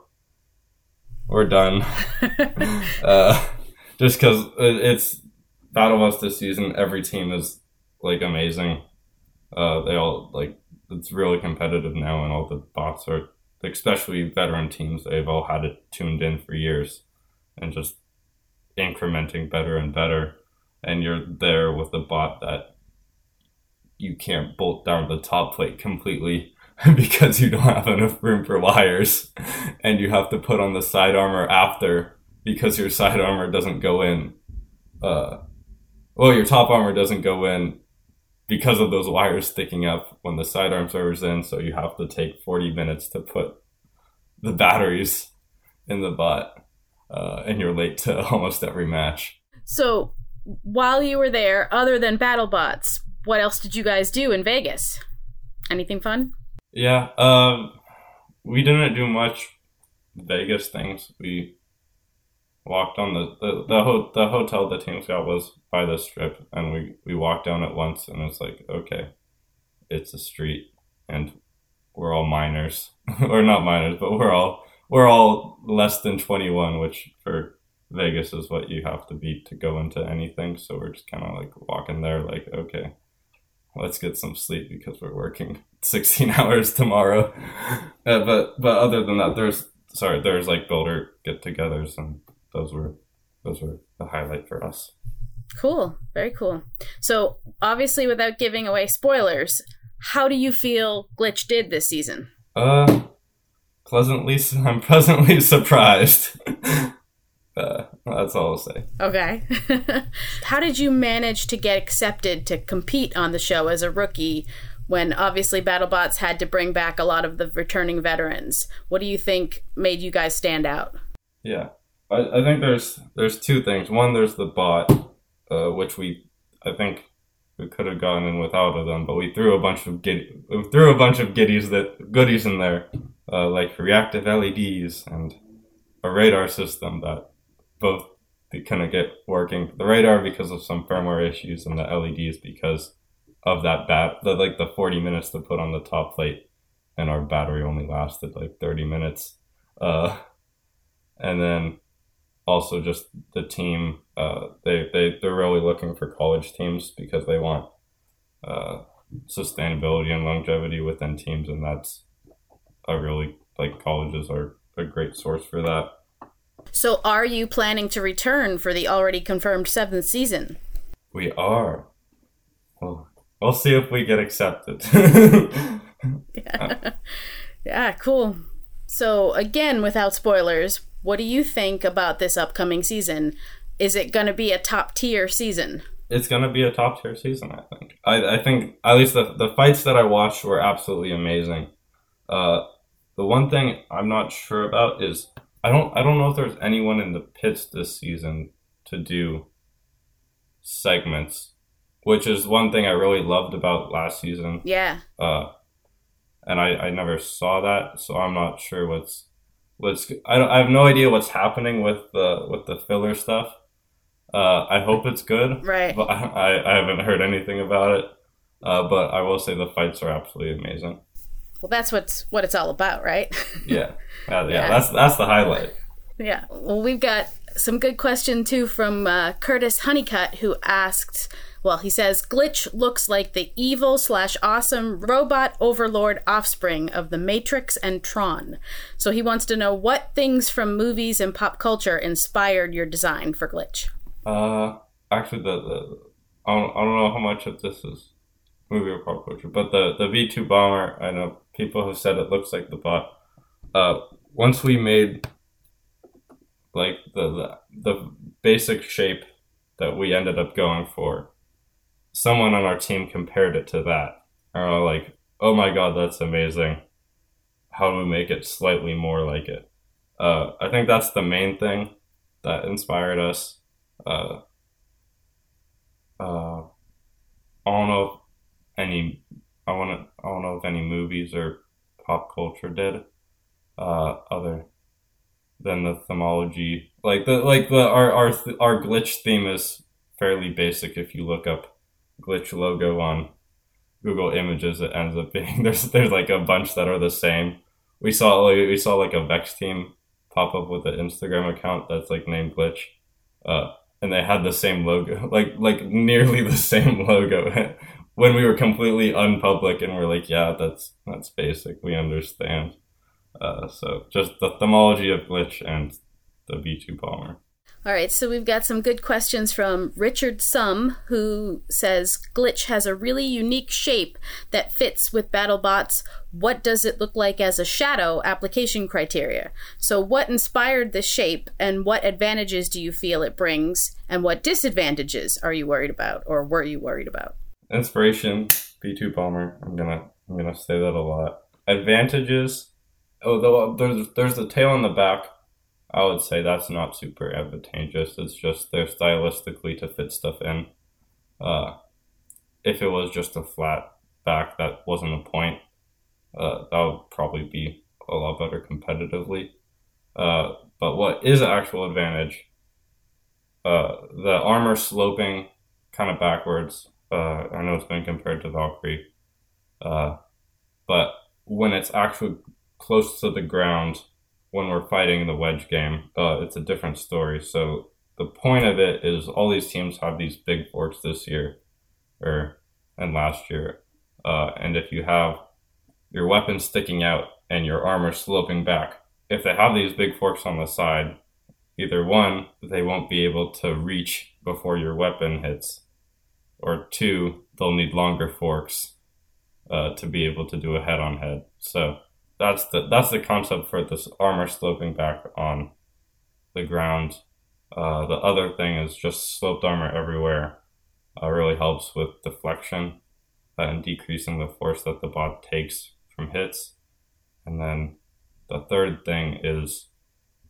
we're done. uh, just because it's BattleBots this season, every team is like amazing. Uh, they all like it's really competitive now, and all the bots are, especially veteran teams. They've all had it tuned in for years, and just incrementing better and better. And you're there with a bot that you can't bolt down the top plate completely <laughs> because you don't have enough room for wires <laughs> and you have to put on the side armor after because your side armor doesn't go in uh well your top armor doesn't go in because of those wires sticking up when the sidearm server's in so you have to take 40 minutes to put the batteries in the bot uh, and you're late to <laughs> almost every match So, while you were there, other than BattleBots, what else did you guys do in Vegas? Anything fun? Yeah, um, we didn't do much Vegas things. We walked on the the the, ho- the hotel the teams got was by the strip, and we we walked down it once, and it's like okay, it's a street, and we're all minors, <laughs> or not minors, but we're all we're all less than twenty one, which for Vegas is what you have to be to go into anything. So we're just kind of like walking there, like okay, let's get some sleep because we're working <laughs> 16 hours tomorrow. <laughs> Uh, but but other than that, there's sorry, there's like builder get-togethers, and those were those were the highlight for us. Cool, very cool. So, obviously, without giving away spoilers, how do you feel Glitch did this season? Uh, pleasantly, <laughs> I'm pleasantly surprised. <laughs> uh, that's all I'll say. Okay. <laughs> how did you manage to get accepted to compete on the show as a rookie when obviously BattleBots had to bring back a lot of the returning veterans? What do you think made you guys stand out? Yeah, I, I think there's there's two things. One, there's the bot, uh, which we I think we could have gotten in without them, but we threw a bunch of gid- we threw a bunch of goodies that goodies in there, uh, like reactive LEDs and a radar system that both they couldn't get working. The radar because of some firmware issues, and the LEDs because of that bat the like the 40 minutes to put on the top plate and our battery only lasted like 30 minutes uh and then also just the team uh they they they're really looking for college teams because they want uh sustainability and longevity within teams and that's a really like colleges are a great source for that So, are you planning to return for the already confirmed seventh season? we are well we'll see if we get accepted <laughs> Yeah. yeah, cool. So, again, without spoilers, what do you think about this upcoming season? Is it going to be a top tier season? it's gonna be a top tier season. I think. I, I think at least the the fights that I watched were absolutely amazing. Uh, the one thing I'm not sure about is I don't I don't know if there's anyone in the pits this season to do segments, which is one thing I really loved about last season. Yeah. Uh, and I, I never saw that, so I'm not sure what's what's I, I have no idea what's happening with the with the filler stuff. Uh, I hope it's good, Right. but I, I haven't heard anything about it. Uh, but I will say the fights are absolutely amazing. Well, that's what's what it's all about, right? <laughs> Yeah, Uh, yeah, Yeah. that's that's the highlight. Yeah. Well, we've got some good question too from uh, Curtis Honeycutt, who asked. Well, he says Glitch looks like the evil slash awesome robot overlord offspring of the Matrix and Tron. So he wants to know what things from movies and pop culture inspired your design for Glitch. Uh, actually, the, the I, don't, I don't know how much of this is movie or pop culture, but the the B two bomber, I know people have said it looks like the bot. Uh, once we made like the the, the basic shape that we ended up going for, someone on our team compared it to that. And we're like, oh my god, that's amazing. How do we make it slightly more like it? Uh, I think that's the main thing that inspired us. Uh, uh, I don't know if any. I want. I don't know if any movies or pop culture did. Uh, other than the themology, like the like the our our our glitch theme is fairly basic. If you look up glitch logo on Google Images, it ends up being <laughs> there's there's like a bunch that are the same. We saw like we saw like a Vex team pop up with an Instagram account that's like named Glitch, uh, and they had the same logo, <laughs> like like nearly the same <laughs> logo. when we were completely unpublic and we're like, yeah, that's that's basic. We understand. Uh, so just the themology of Glitch and the B two bomber. All right, so we've got some good questions from Richard Sum, who says Glitch has a really unique shape that fits with BattleBot's what does it look like as a shadow application criteria. So, what inspired this shape, and what advantages do you feel it brings, and what disadvantages are you worried about, or were you worried about? Inspiration B2 bomber. I'm gonna I'm gonna say that a lot. Advantages. Oh, there's there's the tail on the back. I would say that's not super advantageous. It's just there stylistically to fit stuff in. Uh, if it was just a flat back, that wasn't a point. Uh, that would probably be a lot better competitively. Uh, but what is an actual advantage? Uh, the armor sloping kind of backwards. Uh, I know it's been compared to Valkyrie. Uh, but when it's actually close to the ground, when we're fighting the wedge game, uh, it's a different story. So the point of it is all these teams have these big forks this year, or and last year, uh, and if you have your weapon sticking out and your armor sloping back, if they have these big forks on the side, either one they won't be able to reach before your weapon hits, or two they'll need longer forks uh, to be able to do a head-on-head. So that's the that's the concept for this armor sloping back on the ground. Uh, the other thing is just sloped armor everywhere. Uh, really helps with deflection uh, and decreasing the force that the bot takes from hits. And then the third thing is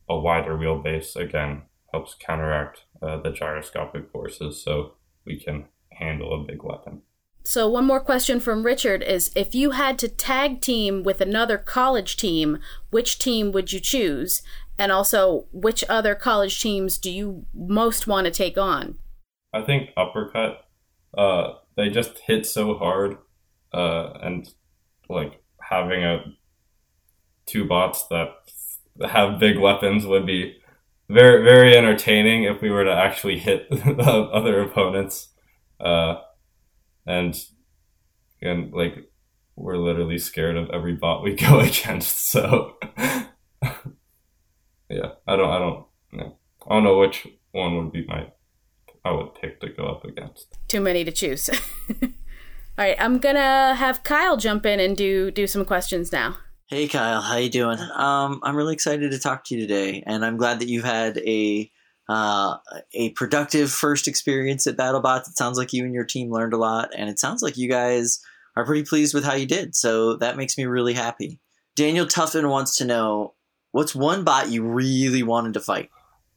a wider wheelbase. Again, helps counteract uh, the gyroscopic forces, so we can handle a big weapon. So, one more question from Richard is if you had to tag team with another college team, which team would you choose? And also, which other college teams do you most want to take on? I think uppercut. Uh, they just hit so hard, uh, and like having a two bots that have big weapons would be very very entertaining if we were to actually hit <laughs> the other opponents. Uh, and and like we're literally scared of every bot we <laughs> go against. So <laughs> yeah, I don't I don't know. I don't know which one would be my I would pick to go up against. Too many to choose. <laughs> All right, I'm gonna have Kyle jump in and do do some questions now. Hey Kyle, how you doing? Um, I'm really excited to talk to you today, and I'm glad that you've had a uh, a productive first experience at BattleBots. It sounds like you and your team learned a lot, and it sounds like you guys are pretty pleased with how you did. So that makes me really happy. Daniel Tuffin wants to know what's one bot you really wanted to fight.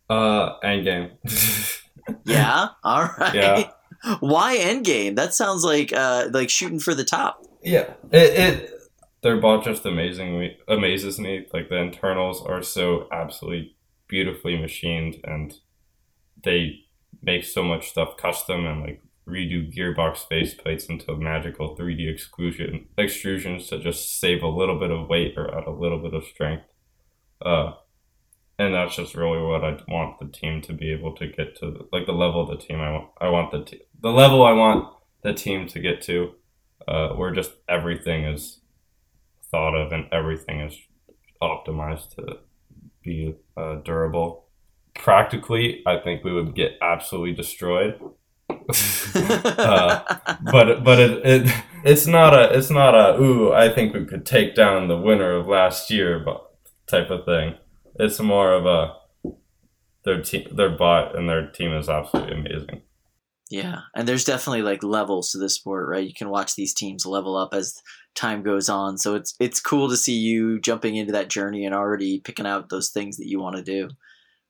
Uh, Endgame. <laughs> Yeah, all right. Yeah. Why Endgame? That sounds like uh, like shooting for the top. yeah, it, it their bot just amazingly amazes me. Like the internals are so absolutely beautifully machined, and they make so much stuff custom and like redo gearbox faceplates into magical 3D exclusion extrusions to just save a little bit of weight or add a little bit of strength. Uh, and that's just really what I want the team to be able to get to, like the level of the team I want. I want the te- the level I want the team to get to, uh, where just everything is thought of and everything is optimized to be uh, durable. Practically, I think we would get absolutely destroyed. <laughs> uh, but but it, it it's not a it's not a ooh I think we could take down the winner of last year but type of thing. It's more of a their team their bot and their team is absolutely amazing. Yeah, and there's definitely like levels to this sport, right? You can watch these teams level up as time goes on. So it's it's cool to see you jumping into that journey and already picking out those things that you want to do.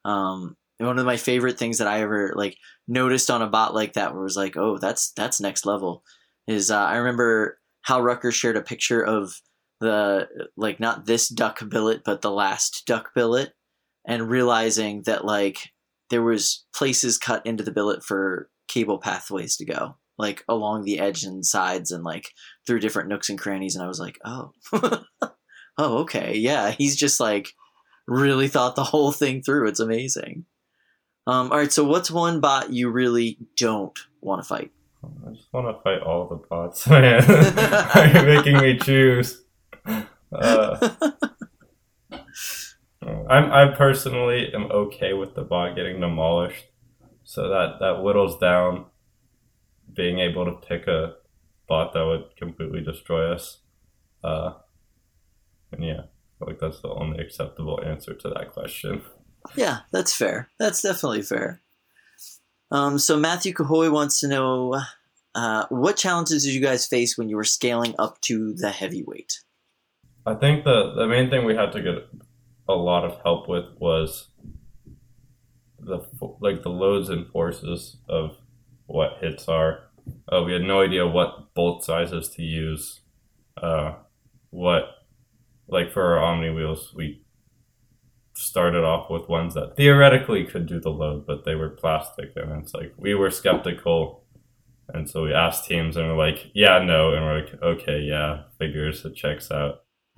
Um, one of my favorite things that I ever like noticed on a bot like that was like, oh, that's that's next level. Is uh, I remember Hal Rucker shared a picture of the like not this duck billet, but the last duck billet, and realizing that like there was places cut into the billet for cable pathways to go like along the edge and sides and like through different nooks and crannies and i was like oh. <laughs> Oh okay. Yeah he's just like really thought the whole thing through. It's amazing. Um all right so what's one bot you really don't want to fight? I just want to fight all the bots, <laughs> man. Are you making me choose? Uh, I'm I personally am okay with the bot getting demolished, so that that whittles down being able to pick a bot that would completely destroy us. Uh, and yeah, like that's the only acceptable answer to that question. yeah that's fair that's definitely fair um so matthew cahoy wants to know uh, what challenges did you guys face when you were scaling up to the heavyweight I think the the main thing we had to get a lot of help with was the like the loads and forces of what hits are. Uh, we had no idea what bolt sizes to use. Uh, what like for our Omni wheels, we started off with ones that theoretically could do the load, but they were plastic, and it's like we were skeptical. And so we asked teams, and we're like, "Yeah, no," and we're like, "Okay, yeah, figures, it checks out." <laughs>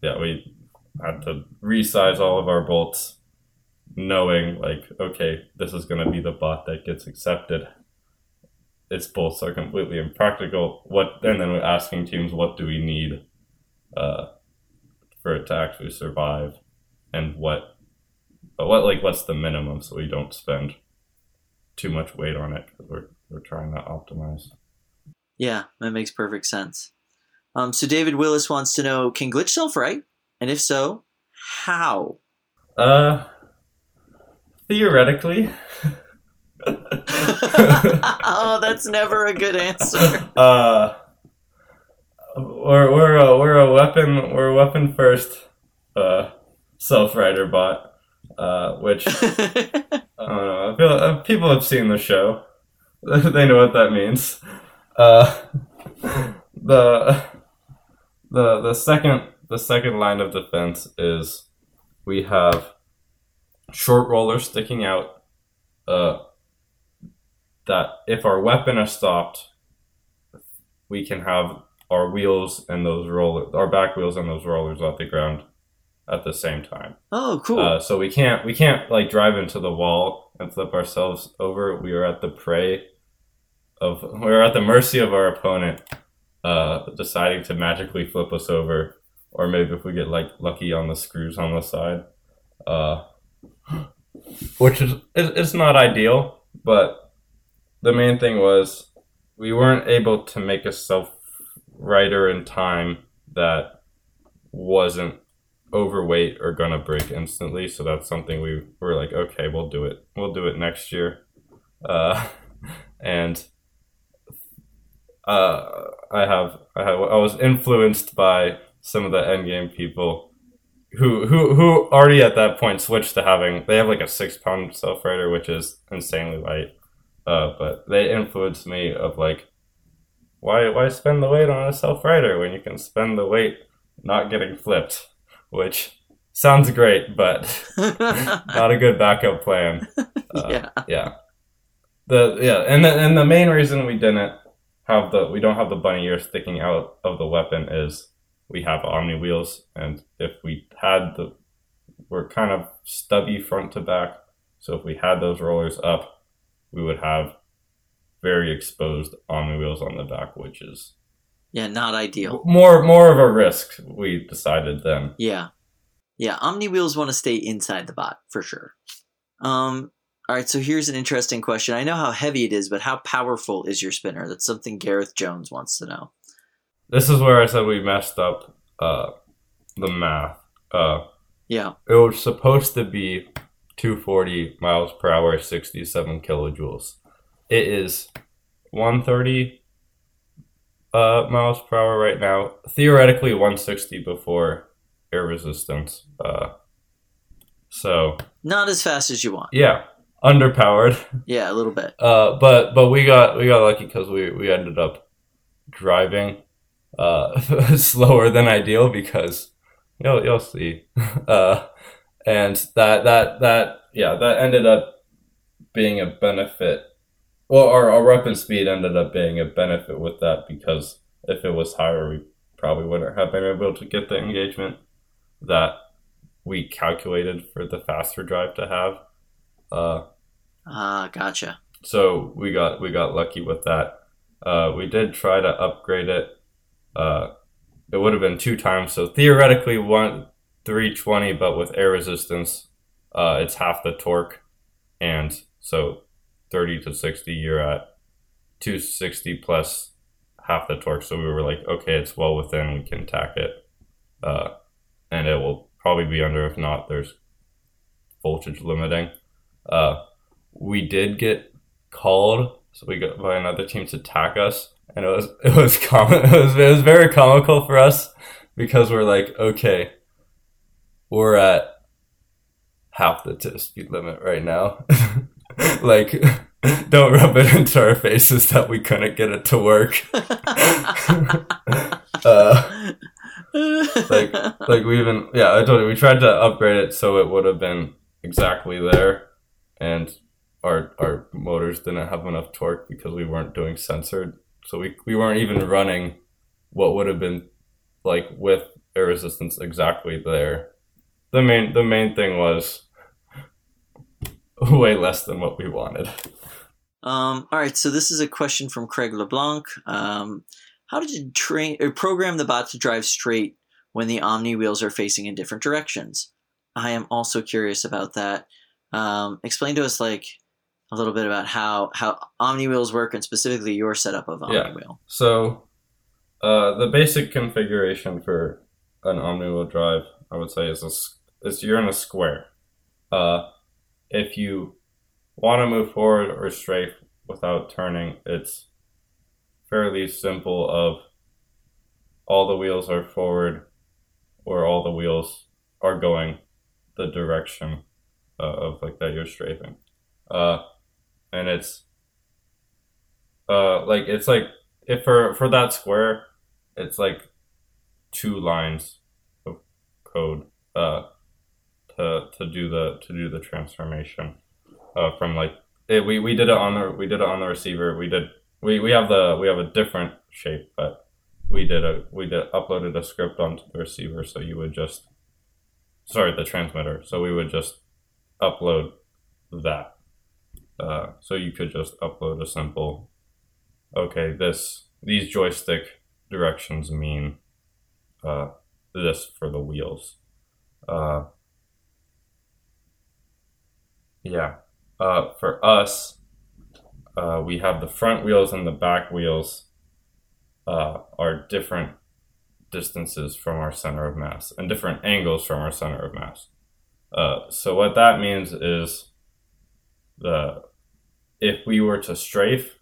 yeah, we had to resize all of our bolts, knowing like, okay, this is going to be the bot that gets accepted. Its bolts are completely impractical. What? And then we're asking teams, what do we need uh, for it to actually survive, and what? But what like what's the minimum so we don't spend too much weight on it because we're we're trying to optimize. yeah that makes perfect sense um so david willis wants to know can glitch self right and if so how Uh, theoretically. <laughs> oh that's never a good answer uh, we're we're a, we're a weapon we're a weapon first uh, self rider bot, uh, which <laughs> I don't know. I feel uh, people have seen the show. <laughs> they know what that means. Uh, the the the second the second line of defense is we have short rollers sticking out. Uh, that if our weapon is stopped, we can have our wheels and those rollers, our back wheels and those rollers off the ground at the same time. oh cool Uh, so we can't we can't like drive into the wall and flip ourselves over. We are at the prey of we're at the mercy of our opponent, uh, deciding to magically flip us over, or maybe if we get like lucky on the screws on the side, uh, which is it's not ideal. But the main thing was we weren't able to make a self writer in time that wasn't overweight or gonna break instantly. So that's something we were like, okay, we'll do it. We'll do it next year. Uh, <laughs> and uh, I have I have I was influenced by some of the endgame people who who who already at that point switched to having they have like a six pound self rider which is insanely light. Uh, but they influenced me of like why why spend the weight on a self rider when you can spend the weight not getting flipped, which sounds great, but <laughs> not a good backup plan. <laughs> Uh, yeah yeah. the yeah, and the and the main reason we didn't have the we don't have the bunny ear sticking out of the weapon is we have omni wheels, and if we had the we're kind of stubby front to back, so if we had those rollers up, we would have very exposed omni wheels on the back, which is Yeah, not ideal. more more of a risk. We decided then. Yeah. Yeah, Omni Wheels want to stay inside the bot for sure. Um all right, so here's an interesting question. I know how heavy it is, but how powerful is your spinner? That's something Gareth Jones wants to know. This is where I said we messed up uh, the math. Uh, Yeah. it was supposed to be 240 miles per hour, 67 kilojoules. It is 130 uh, miles per hour right now. Theoretically, 160 before air resistance. Uh, so Not as fast as you want. yeah, underpowered. <laughs> Yeah, a little bit. Uh, but but we got we got lucky because we we ended up driving uh <laughs> slower than ideal because you'll you'll see <laughs> uh and that that that yeah that ended up being a benefit well our, our weapon speed ended up being a benefit with that because if it was higher we probably wouldn't have been able to get the engagement that we calculated for the faster drive to have uh Ah, gotcha. so we got we got lucky with that. Uh, we did try to upgrade it. Uh, it would have been two times, so theoretically one three twenty, but with air resistance, uh, it's half the torque, and so thirty to sixty, you're at two sixty plus half the torque. So we were like, okay, it's well within, we can tack it, uh, and it will probably be under. If not, there's voltage limiting. Uh, we did get called, so we got by another team to attack us, and it was <laughs> it was com- <laughs> it was it was very comical for us because we're like, okay, we're at half the speed limit right now, <laughs> like. Don't rub it into our faces that we couldn't get it to work. uh, like like we even yeah i told you we tried to upgrade it so it would have been exactly there and our our motors didn't have enough torque because we weren't doing sensored so we, we weren't even running what would have been like with air resistance exactly there the main the main thing was <laughs> way less than what we wanted Um, all right, so this is a question from Craig LeBlanc. Um, how did you train or program the bot to drive straight when the Omni wheels are facing in different directions? I am also curious about that. Um, explain to us like a little bit about how how Omni wheels work and specifically your setup of Omni Yeah. wheel. So, uh, the basic configuration for an omni-wheel drive, I would say, is a, is you're in a square. Uh, if you want to move forward or strafe without turning, it's fairly simple. Of all the wheels are forward, or all the wheels are going the direction uh, of like that you're strafing. Uh, and it's uh like it's like if for for that square it's like two lines of code uh to to do the to do the transformation uh from like it, we we did it on the we did it on the receiver. We did we we have the we have a different shape but we did a we did uploaded a script onto the receiver so you would just sorry the transmitter. So we would just upload that uh, so you could just upload a simple okay, this these joystick directions mean uh, this for the wheels. Uh, yeah, uh, for us, uh, we have the front wheels and the back wheels are different distances from our center of mass and different angles from our center of mass. So what that means is the if we were to strafe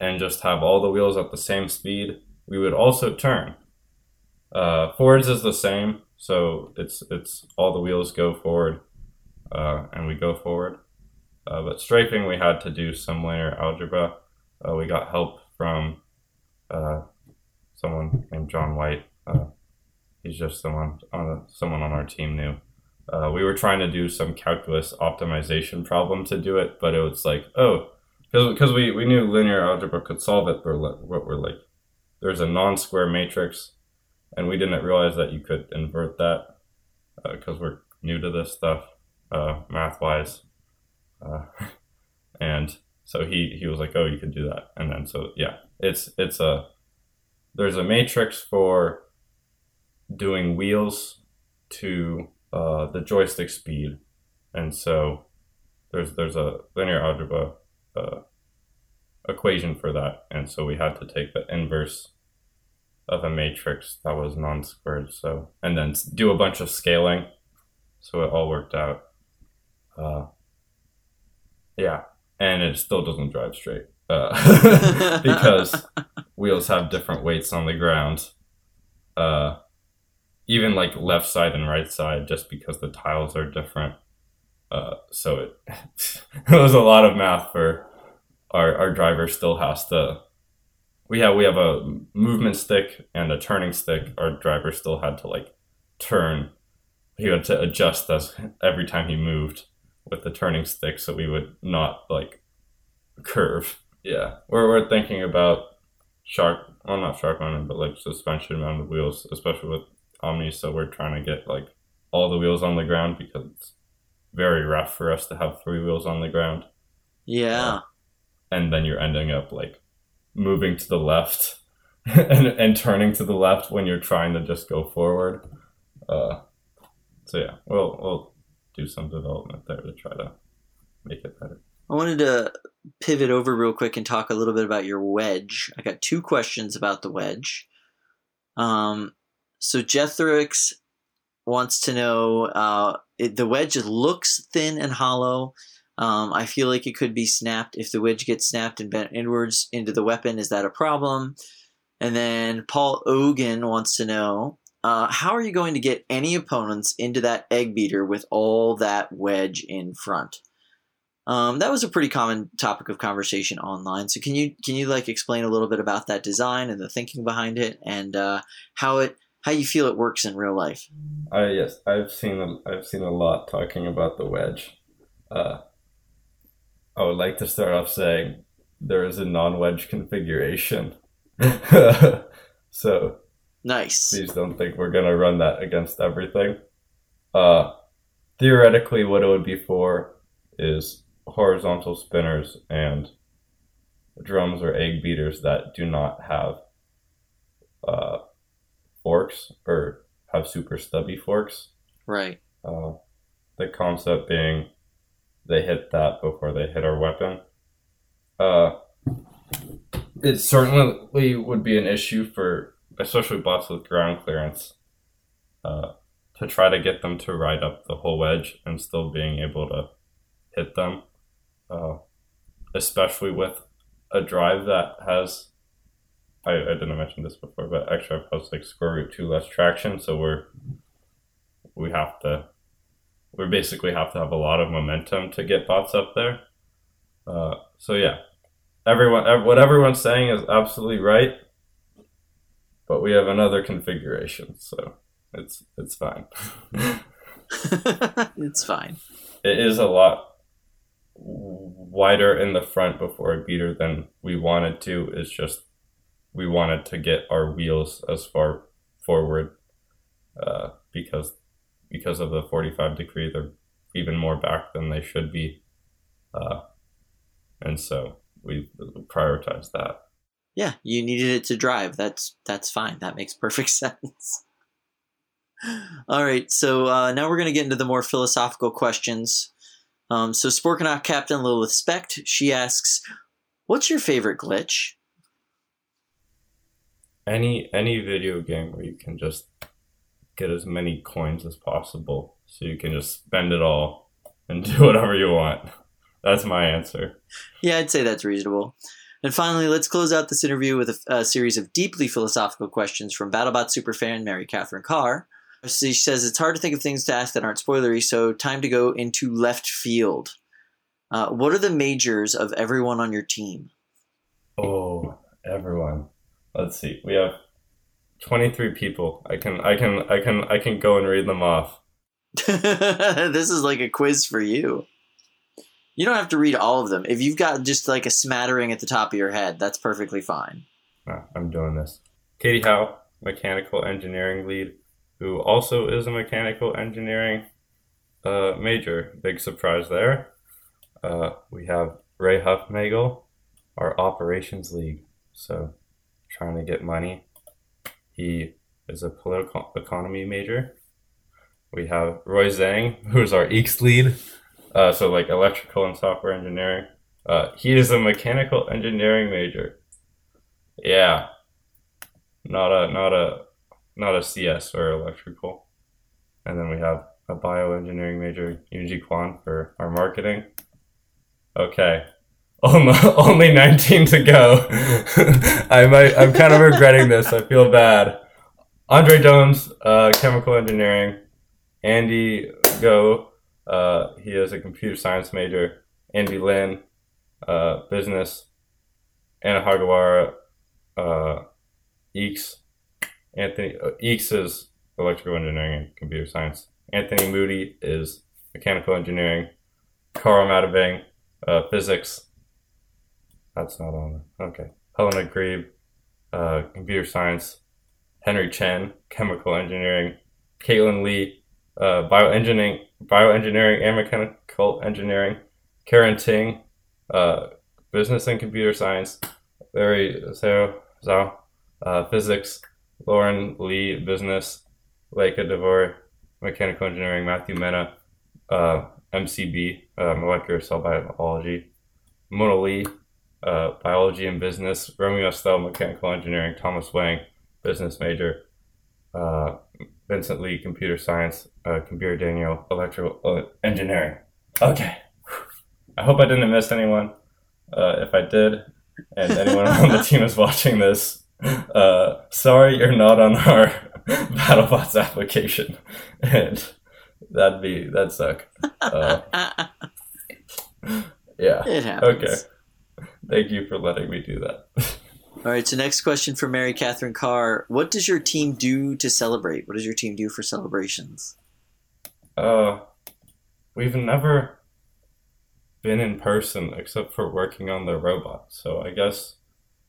and just have all the wheels at the same speed, we would also turn. Uh, forwards is the same, so it's it's all the wheels go forward, uh, and we go forward. Uh, but strafing, we had to do some linear algebra. Uh, we got help from uh, someone named John White. Uh, he's just someone on someone on our team knew. Uh, we were trying to do some calculus optimization problem to do it, but it was like, oh, because we, we knew linear algebra could solve it, but what we're like, there's a non-square matrix, and we didn't realize that you could invert that because we're new to this stuff, uh, math-wise, uh, <laughs> and so he he was like, oh, you could do that, and then so yeah, it's it's a there's a matrix for doing wheels to uh, the joystick speed, and so there's there's a linear algebra uh, equation for that, and so we had to take the inverse of a matrix that was non-squared, so and then do a bunch of scaling, so it all worked out. Uh, yeah, and it still doesn't drive straight uh, <laughs> because <laughs> wheels have different weights on the ground. Uh, even like left side and right side, just because the tiles are different. Uh, so it, <laughs> it was a lot of math for our our driver. Still has to. We have we have a movement stick and a turning stick. Our driver still had to like turn. He had to adjust us every time he moved with the turning stick, so we would not like curve. Yeah, we're we're thinking about sharp, well not sharp mounted, but like suspension mounted wheels, especially with Omni. So we're trying to get like all the wheels on the ground because it's very rough for us to have three wheels on the ground. Yeah. Uh, and then you're ending up like moving to the left <laughs> and, and turning to the left when you're trying to just go forward. Uh, so yeah, we'll we'll do some development there to try to make it better. I wanted to pivot over real quick and talk a little bit about your wedge. I got two questions about the wedge. Um, so Jethrix wants to know uh, it, the wedge looks thin and hollow. Um, I feel like it could be snapped if the wedge gets snapped and bent inwards into the weapon. Is that a problem? And then Paul Ogan wants to know uh, how are you going to get any opponents into that egg beater with all that wedge in front? Um, that was a pretty common topic of conversation online. So can you can you like explain a little bit about that design and the thinking behind it and uh, how it how you feel it works in real life? Uh, yes, I've seen a, I've seen a lot talking about the wedge. Uh, I would like to start off saying there is a non-wedge configuration. <laughs> so nice. Please don't think we're gonna run that against everything. Uh, theoretically, what it would be for is horizontal spinners and drums or egg beaters that do not have uh, forks or have super stubby forks. Right. Uh, the concept being they hit that before they hit our weapon. Uh, it certainly would be an issue for, especially bots with ground clearance, uh, to try to get them to ride up the whole wedge and still being able to hit them uh, especially with a drive that has. I, I didn't mention this before, but actually I've has like square root two less traction, so we're we have to we basically have to have a lot of momentum to get bots up there. Uh, so yeah, everyone what everyone's saying is absolutely right, but we have another configuration, so it's it's fine. <laughs> it's fine. It is a lot wider in the front before a beater than we wanted to is just we wanted to get our wheels as far forward uh, because because of the 45 degree they're even more back than they should be. Uh, and so we prioritized that. Yeah you needed it to drive. That's that's fine. That makes perfect <laughs> sense. All right so uh, now we're going to get into the more philosophical questions. Um, so Sporkanaut Captain Lilith Specht, she asks, "What's your favorite glitch?" Any any video game where you can just get as many coins as possible, so you can just spend it all and do <laughs> whatever you want. That's my answer. Yeah, I'd say that's reasonable. And finally, let's close out this interview with a, a series of deeply philosophical questions from BattleBot superfan Mary Catherine Carr. She says it's hard to think of things to ask that aren't spoilery, so time to go into left field. Uh, what are the majors of everyone on your team? Oh, everyone. Let's see. We have 23 people. I can I can I can I can go and read them off. <laughs> this is like a quiz for you. You don't have to read all of them. If you've got just like a smattering at the top of your head, that's perfectly fine. Ah, I'm doing this. Katie Howe, mechanical engineering lead, who also is a mechanical engineering uh, major. Big surprise there. Uh, we have Ray Huffnagel, our operations lead. So, trying to get money. He is a political economy major. We have Roy Zhang, <laughs> who's our EECS lead. Uh, so, like electrical and software engineering. Uh, he is a mechanical engineering major. Yeah, not a not a not a CS or electrical. And then we have a bioengineering major, Yunji Kwan, for our marketing. Okay. Only, only 19 to go. <laughs> I might, I'm kind of regretting this. I feel bad. Andre Jones, uh, chemical engineering. Andy Go, uh, he is a computer science major. Andy Lin, uh, business. Anna Hagawara, uh, EECS. Anthony, uh, EECS is electrical engineering and computer science. Anthony Moody is mechanical engineering. Carl Matavang, uh, physics. That's not on. Okay. Helena Grebe, uh, computer science. Henry Chen, chemical engineering. Caitlin Lee, uh, bioengineering, bioengineering and mechanical engineering. Karen Ting, uh, business and computer science. Larry Zhao, Zhao uh, physics. Lauren Lee, business. Leica Devore, mechanical engineering. Matthew Mena, uh, MCB, uh, molecular cell biology. Mona Lee, uh, biology and business. Romeo Estelle, mechanical engineering. Thomas Wang, business major. Uh, Vincent Lee, computer science. Uh, Computer Daniel, electrical uh, engineering. Okay. I hope I didn't miss anyone. Uh, if I did, and <laughs> anyone on the team is watching this, uh, sorry you're not on our <laughs> BattleBots application, <laughs> and that'd be that'd suck. Uh, yeah. It happens. Okay. Thank you for letting me do that. <laughs> All right, so next question for Mary Catherine Carr. What does your team do to celebrate? What does your team do for celebrations? Uh, we've never been in person except for working on the robot, so I guess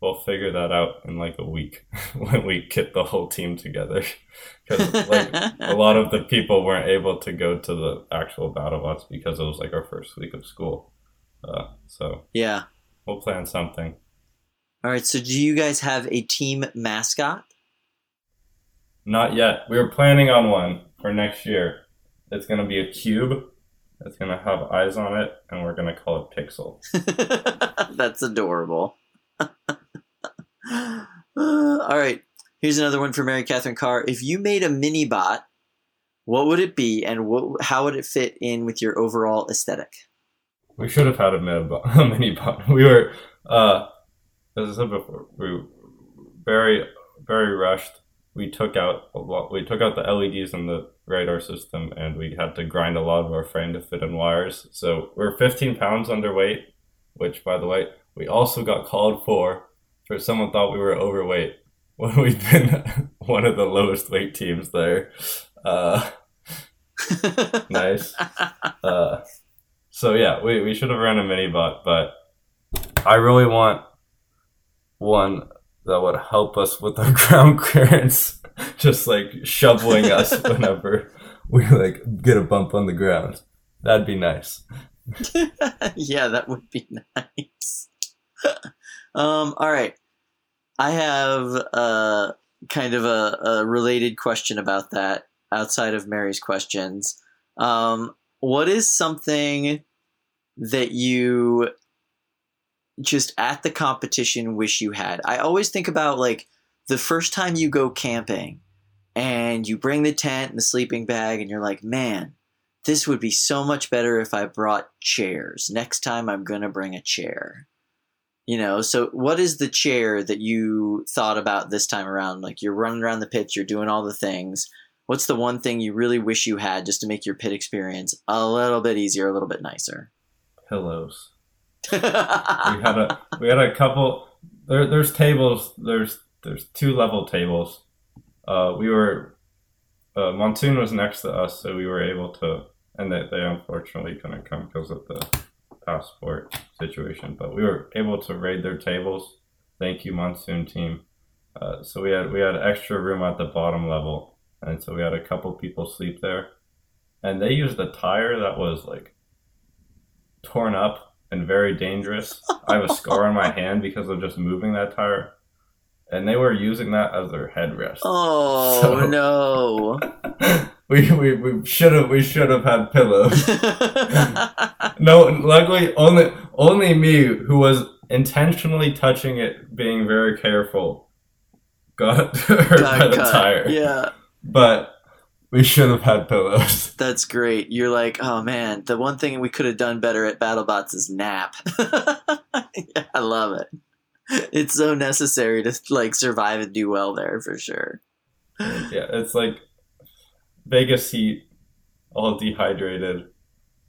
we'll figure that out in like a week <laughs> when we get the whole team together. <laughs> Because like a lot of the people weren't able to go to the actual BattleBots because it was like our first week of school. Uh, so Yeah. We'll plan something. All right, so do you guys have a team mascot? Not yet. We were planning on one for next year. It's gonna be a cube. It's gonna have eyes on it, and we're gonna call it Pixel. <laughs> That's adorable. <laughs> All right, here's another one for Mary Catherine Carr. If you made a mini bot, what would it be, and what, how would it fit in with your overall aesthetic? We should have had a <laughs> mini bot. Mini. We were, uh, as I said before, we were very, very rushed. We took out a lot. We took out the LEDs in the radar system, and we had to grind a lot of our frame to fit in wires. So we're 15 pounds underweight, which, by the way, we also got called for. For someone thought we were overweight when we've been <laughs> one of the lowest weight teams there. Uh, <laughs> nice. Uh, so yeah, we, we should have run a mini bot, but I really want one that would help us with our <laughs> ground clearance, <laughs> just like shoveling us <laughs> whenever we like get a bump on the ground. That'd be nice. yeah, that would be nice. um, all right. I have uh, kind of a, a related question about that outside of Mary's questions. Um, what is something that you just at the competition wish you had? I always think about like the first time you go camping and you bring the tent and the sleeping bag and you're like, man, this would be so much better if I brought chairs. Next time I'm going to bring a chair. You know, so what is the chair that you thought about this time around? Like you're running around the pit, you're doing all the things. What's the one thing you really wish you had just to make your pit experience a little bit easier, a little bit nicer? Pillows. <laughs> we had a we had a couple there there's tables there's there's two level tables uh we were uh, Monsoon was next to us, so we were able to, and they, they unfortunately couldn't come because of the passport situation, but we were able to raid their tables. Thank you, Monsoon team. Uh, so we had we had extra room at the bottom level, and so we had a couple people sleep there, and they used a tire that was like torn up and very dangerous. I have a scar on my hand because of just moving that tire, and they were using that as their headrest. Oh So- no! <laughs> we we, we should have we should have had pillows. <laughs> no, luckily only only me who was intentionally touching it, being very careful, got <laughs> hurt by Got the tire. Yeah, But we should have had pillows. <laughs> that's great. You're like, oh man, the one thing we could have done better at BattleBots is nap. <laughs> yeah, I love it. It's so necessary to like survive and do well there for sure. yeah, it's like Vegas heat, all dehydrated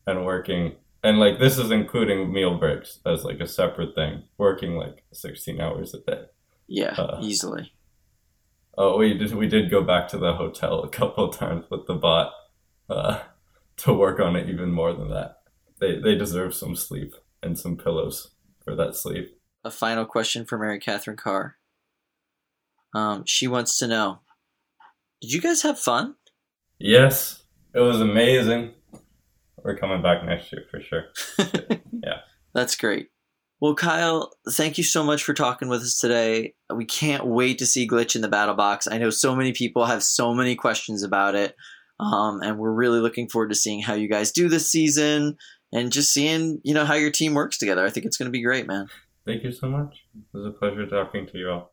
and working. And like this is including meal breaks as like a separate thing, working like 16 hours a day. Yeah, Uh, easily. Oh, we did. We did go back to the hotel a couple of times with the bot uh, to work on it even more than that. They they deserve some sleep and some pillows for that sleep. A final question for Mary Catherine Carr. Um, she wants to know: Did you guys have fun? Yes, it was amazing. We're coming back next year for sure. <laughs> Yeah, that's great. Well, Kyle, thank you so much for talking with us today. We can't wait to see Glitch in the BattleBox. I know so many people have so many questions about it, um, and we're really looking forward to seeing how you guys do this season and just seeing you know how your team works together. I think it's going to be great, man. Thank you so much. It was a pleasure talking to you all.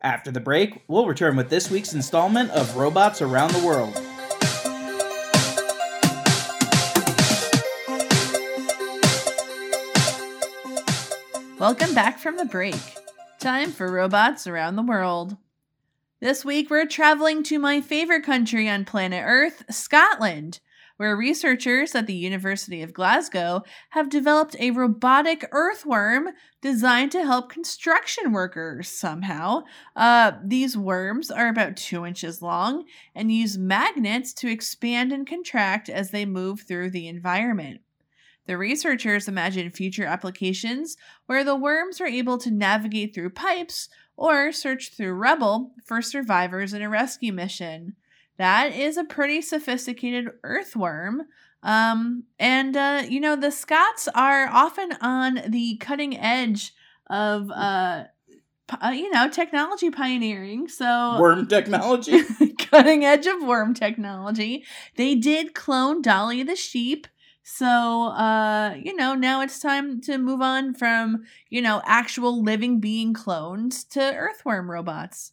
After the break, we'll return with this week's installment of Robots Around the World. Welcome back from the break. Time for robots around the world. This week, we're traveling to my favorite country on planet Earth, Scotland, where researchers at the University of Glasgow have developed a robotic earthworm designed to help construction workers somehow. Uh, these worms are about two inches long and use magnets to expand and contract as they move through the environment. The researchers imagine future applications where the worms are able to navigate through pipes or search through rubble for survivors in a rescue mission. That is a pretty sophisticated earthworm. Um, and, uh, you know, the Scots are often on the cutting edge of, uh, uh, you know, technology pioneering. So, Worm technology. <laughs> cutting edge of worm technology. They did clone Dolly the sheep. So, uh, you know, now it's time to move on from, you know, actual living being clones to earthworm robots.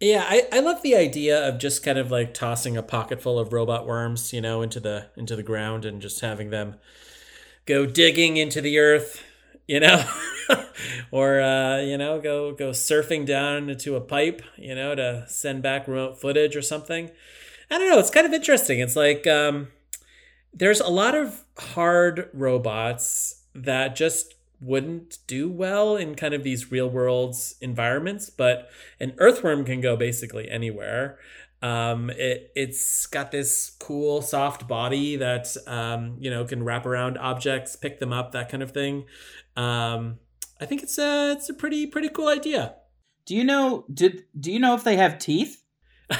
Yeah, I, I love the idea of just kind of like tossing a pocket full of robot worms, you know, into the into the ground and just having them go digging into the earth, you know, <laughs> or uh, you know, go go surfing down into a pipe, you know, to send back remote footage or something. I don't know. It's kind of interesting. It's like um, there's a lot of hard robots that just wouldn't do well in kind of these real world environments, but an earthworm can go basically anywhere. Um, it it's got this cool soft body that um, you know can wrap around objects, pick them up, that kind of thing. Um, I think it's a it's a pretty pretty cool idea. Do you know? Did do you know if they have teeth? <laughs>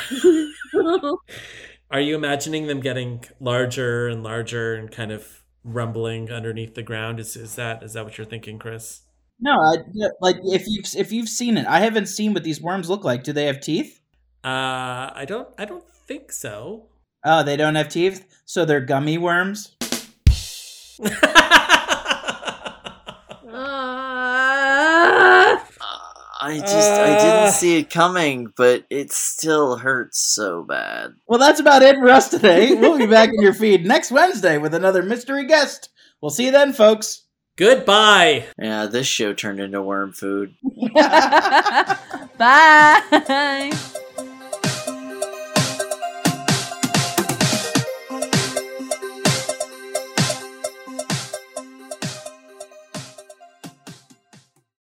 Are you imagining them getting larger and larger and kind of rumbling underneath the ground? Is is that is that what you're thinking, Chris? No, I, like if you've if you've seen it, I haven't seen what these worms look like. Do they have teeth? Uh, I don't I don't think so. Oh, they don't have teeth, so they're gummy worms. <laughs> Uh, I just I Uh. didn't see it coming, but it still hurts so bad. Well, that's about it for us today. We'll be back in your feed next Wednesday with another mystery guest. We'll see you then, folks. Goodbye. Yeah, this show turned into worm food. <laughs> <laughs> Bye. <laughs>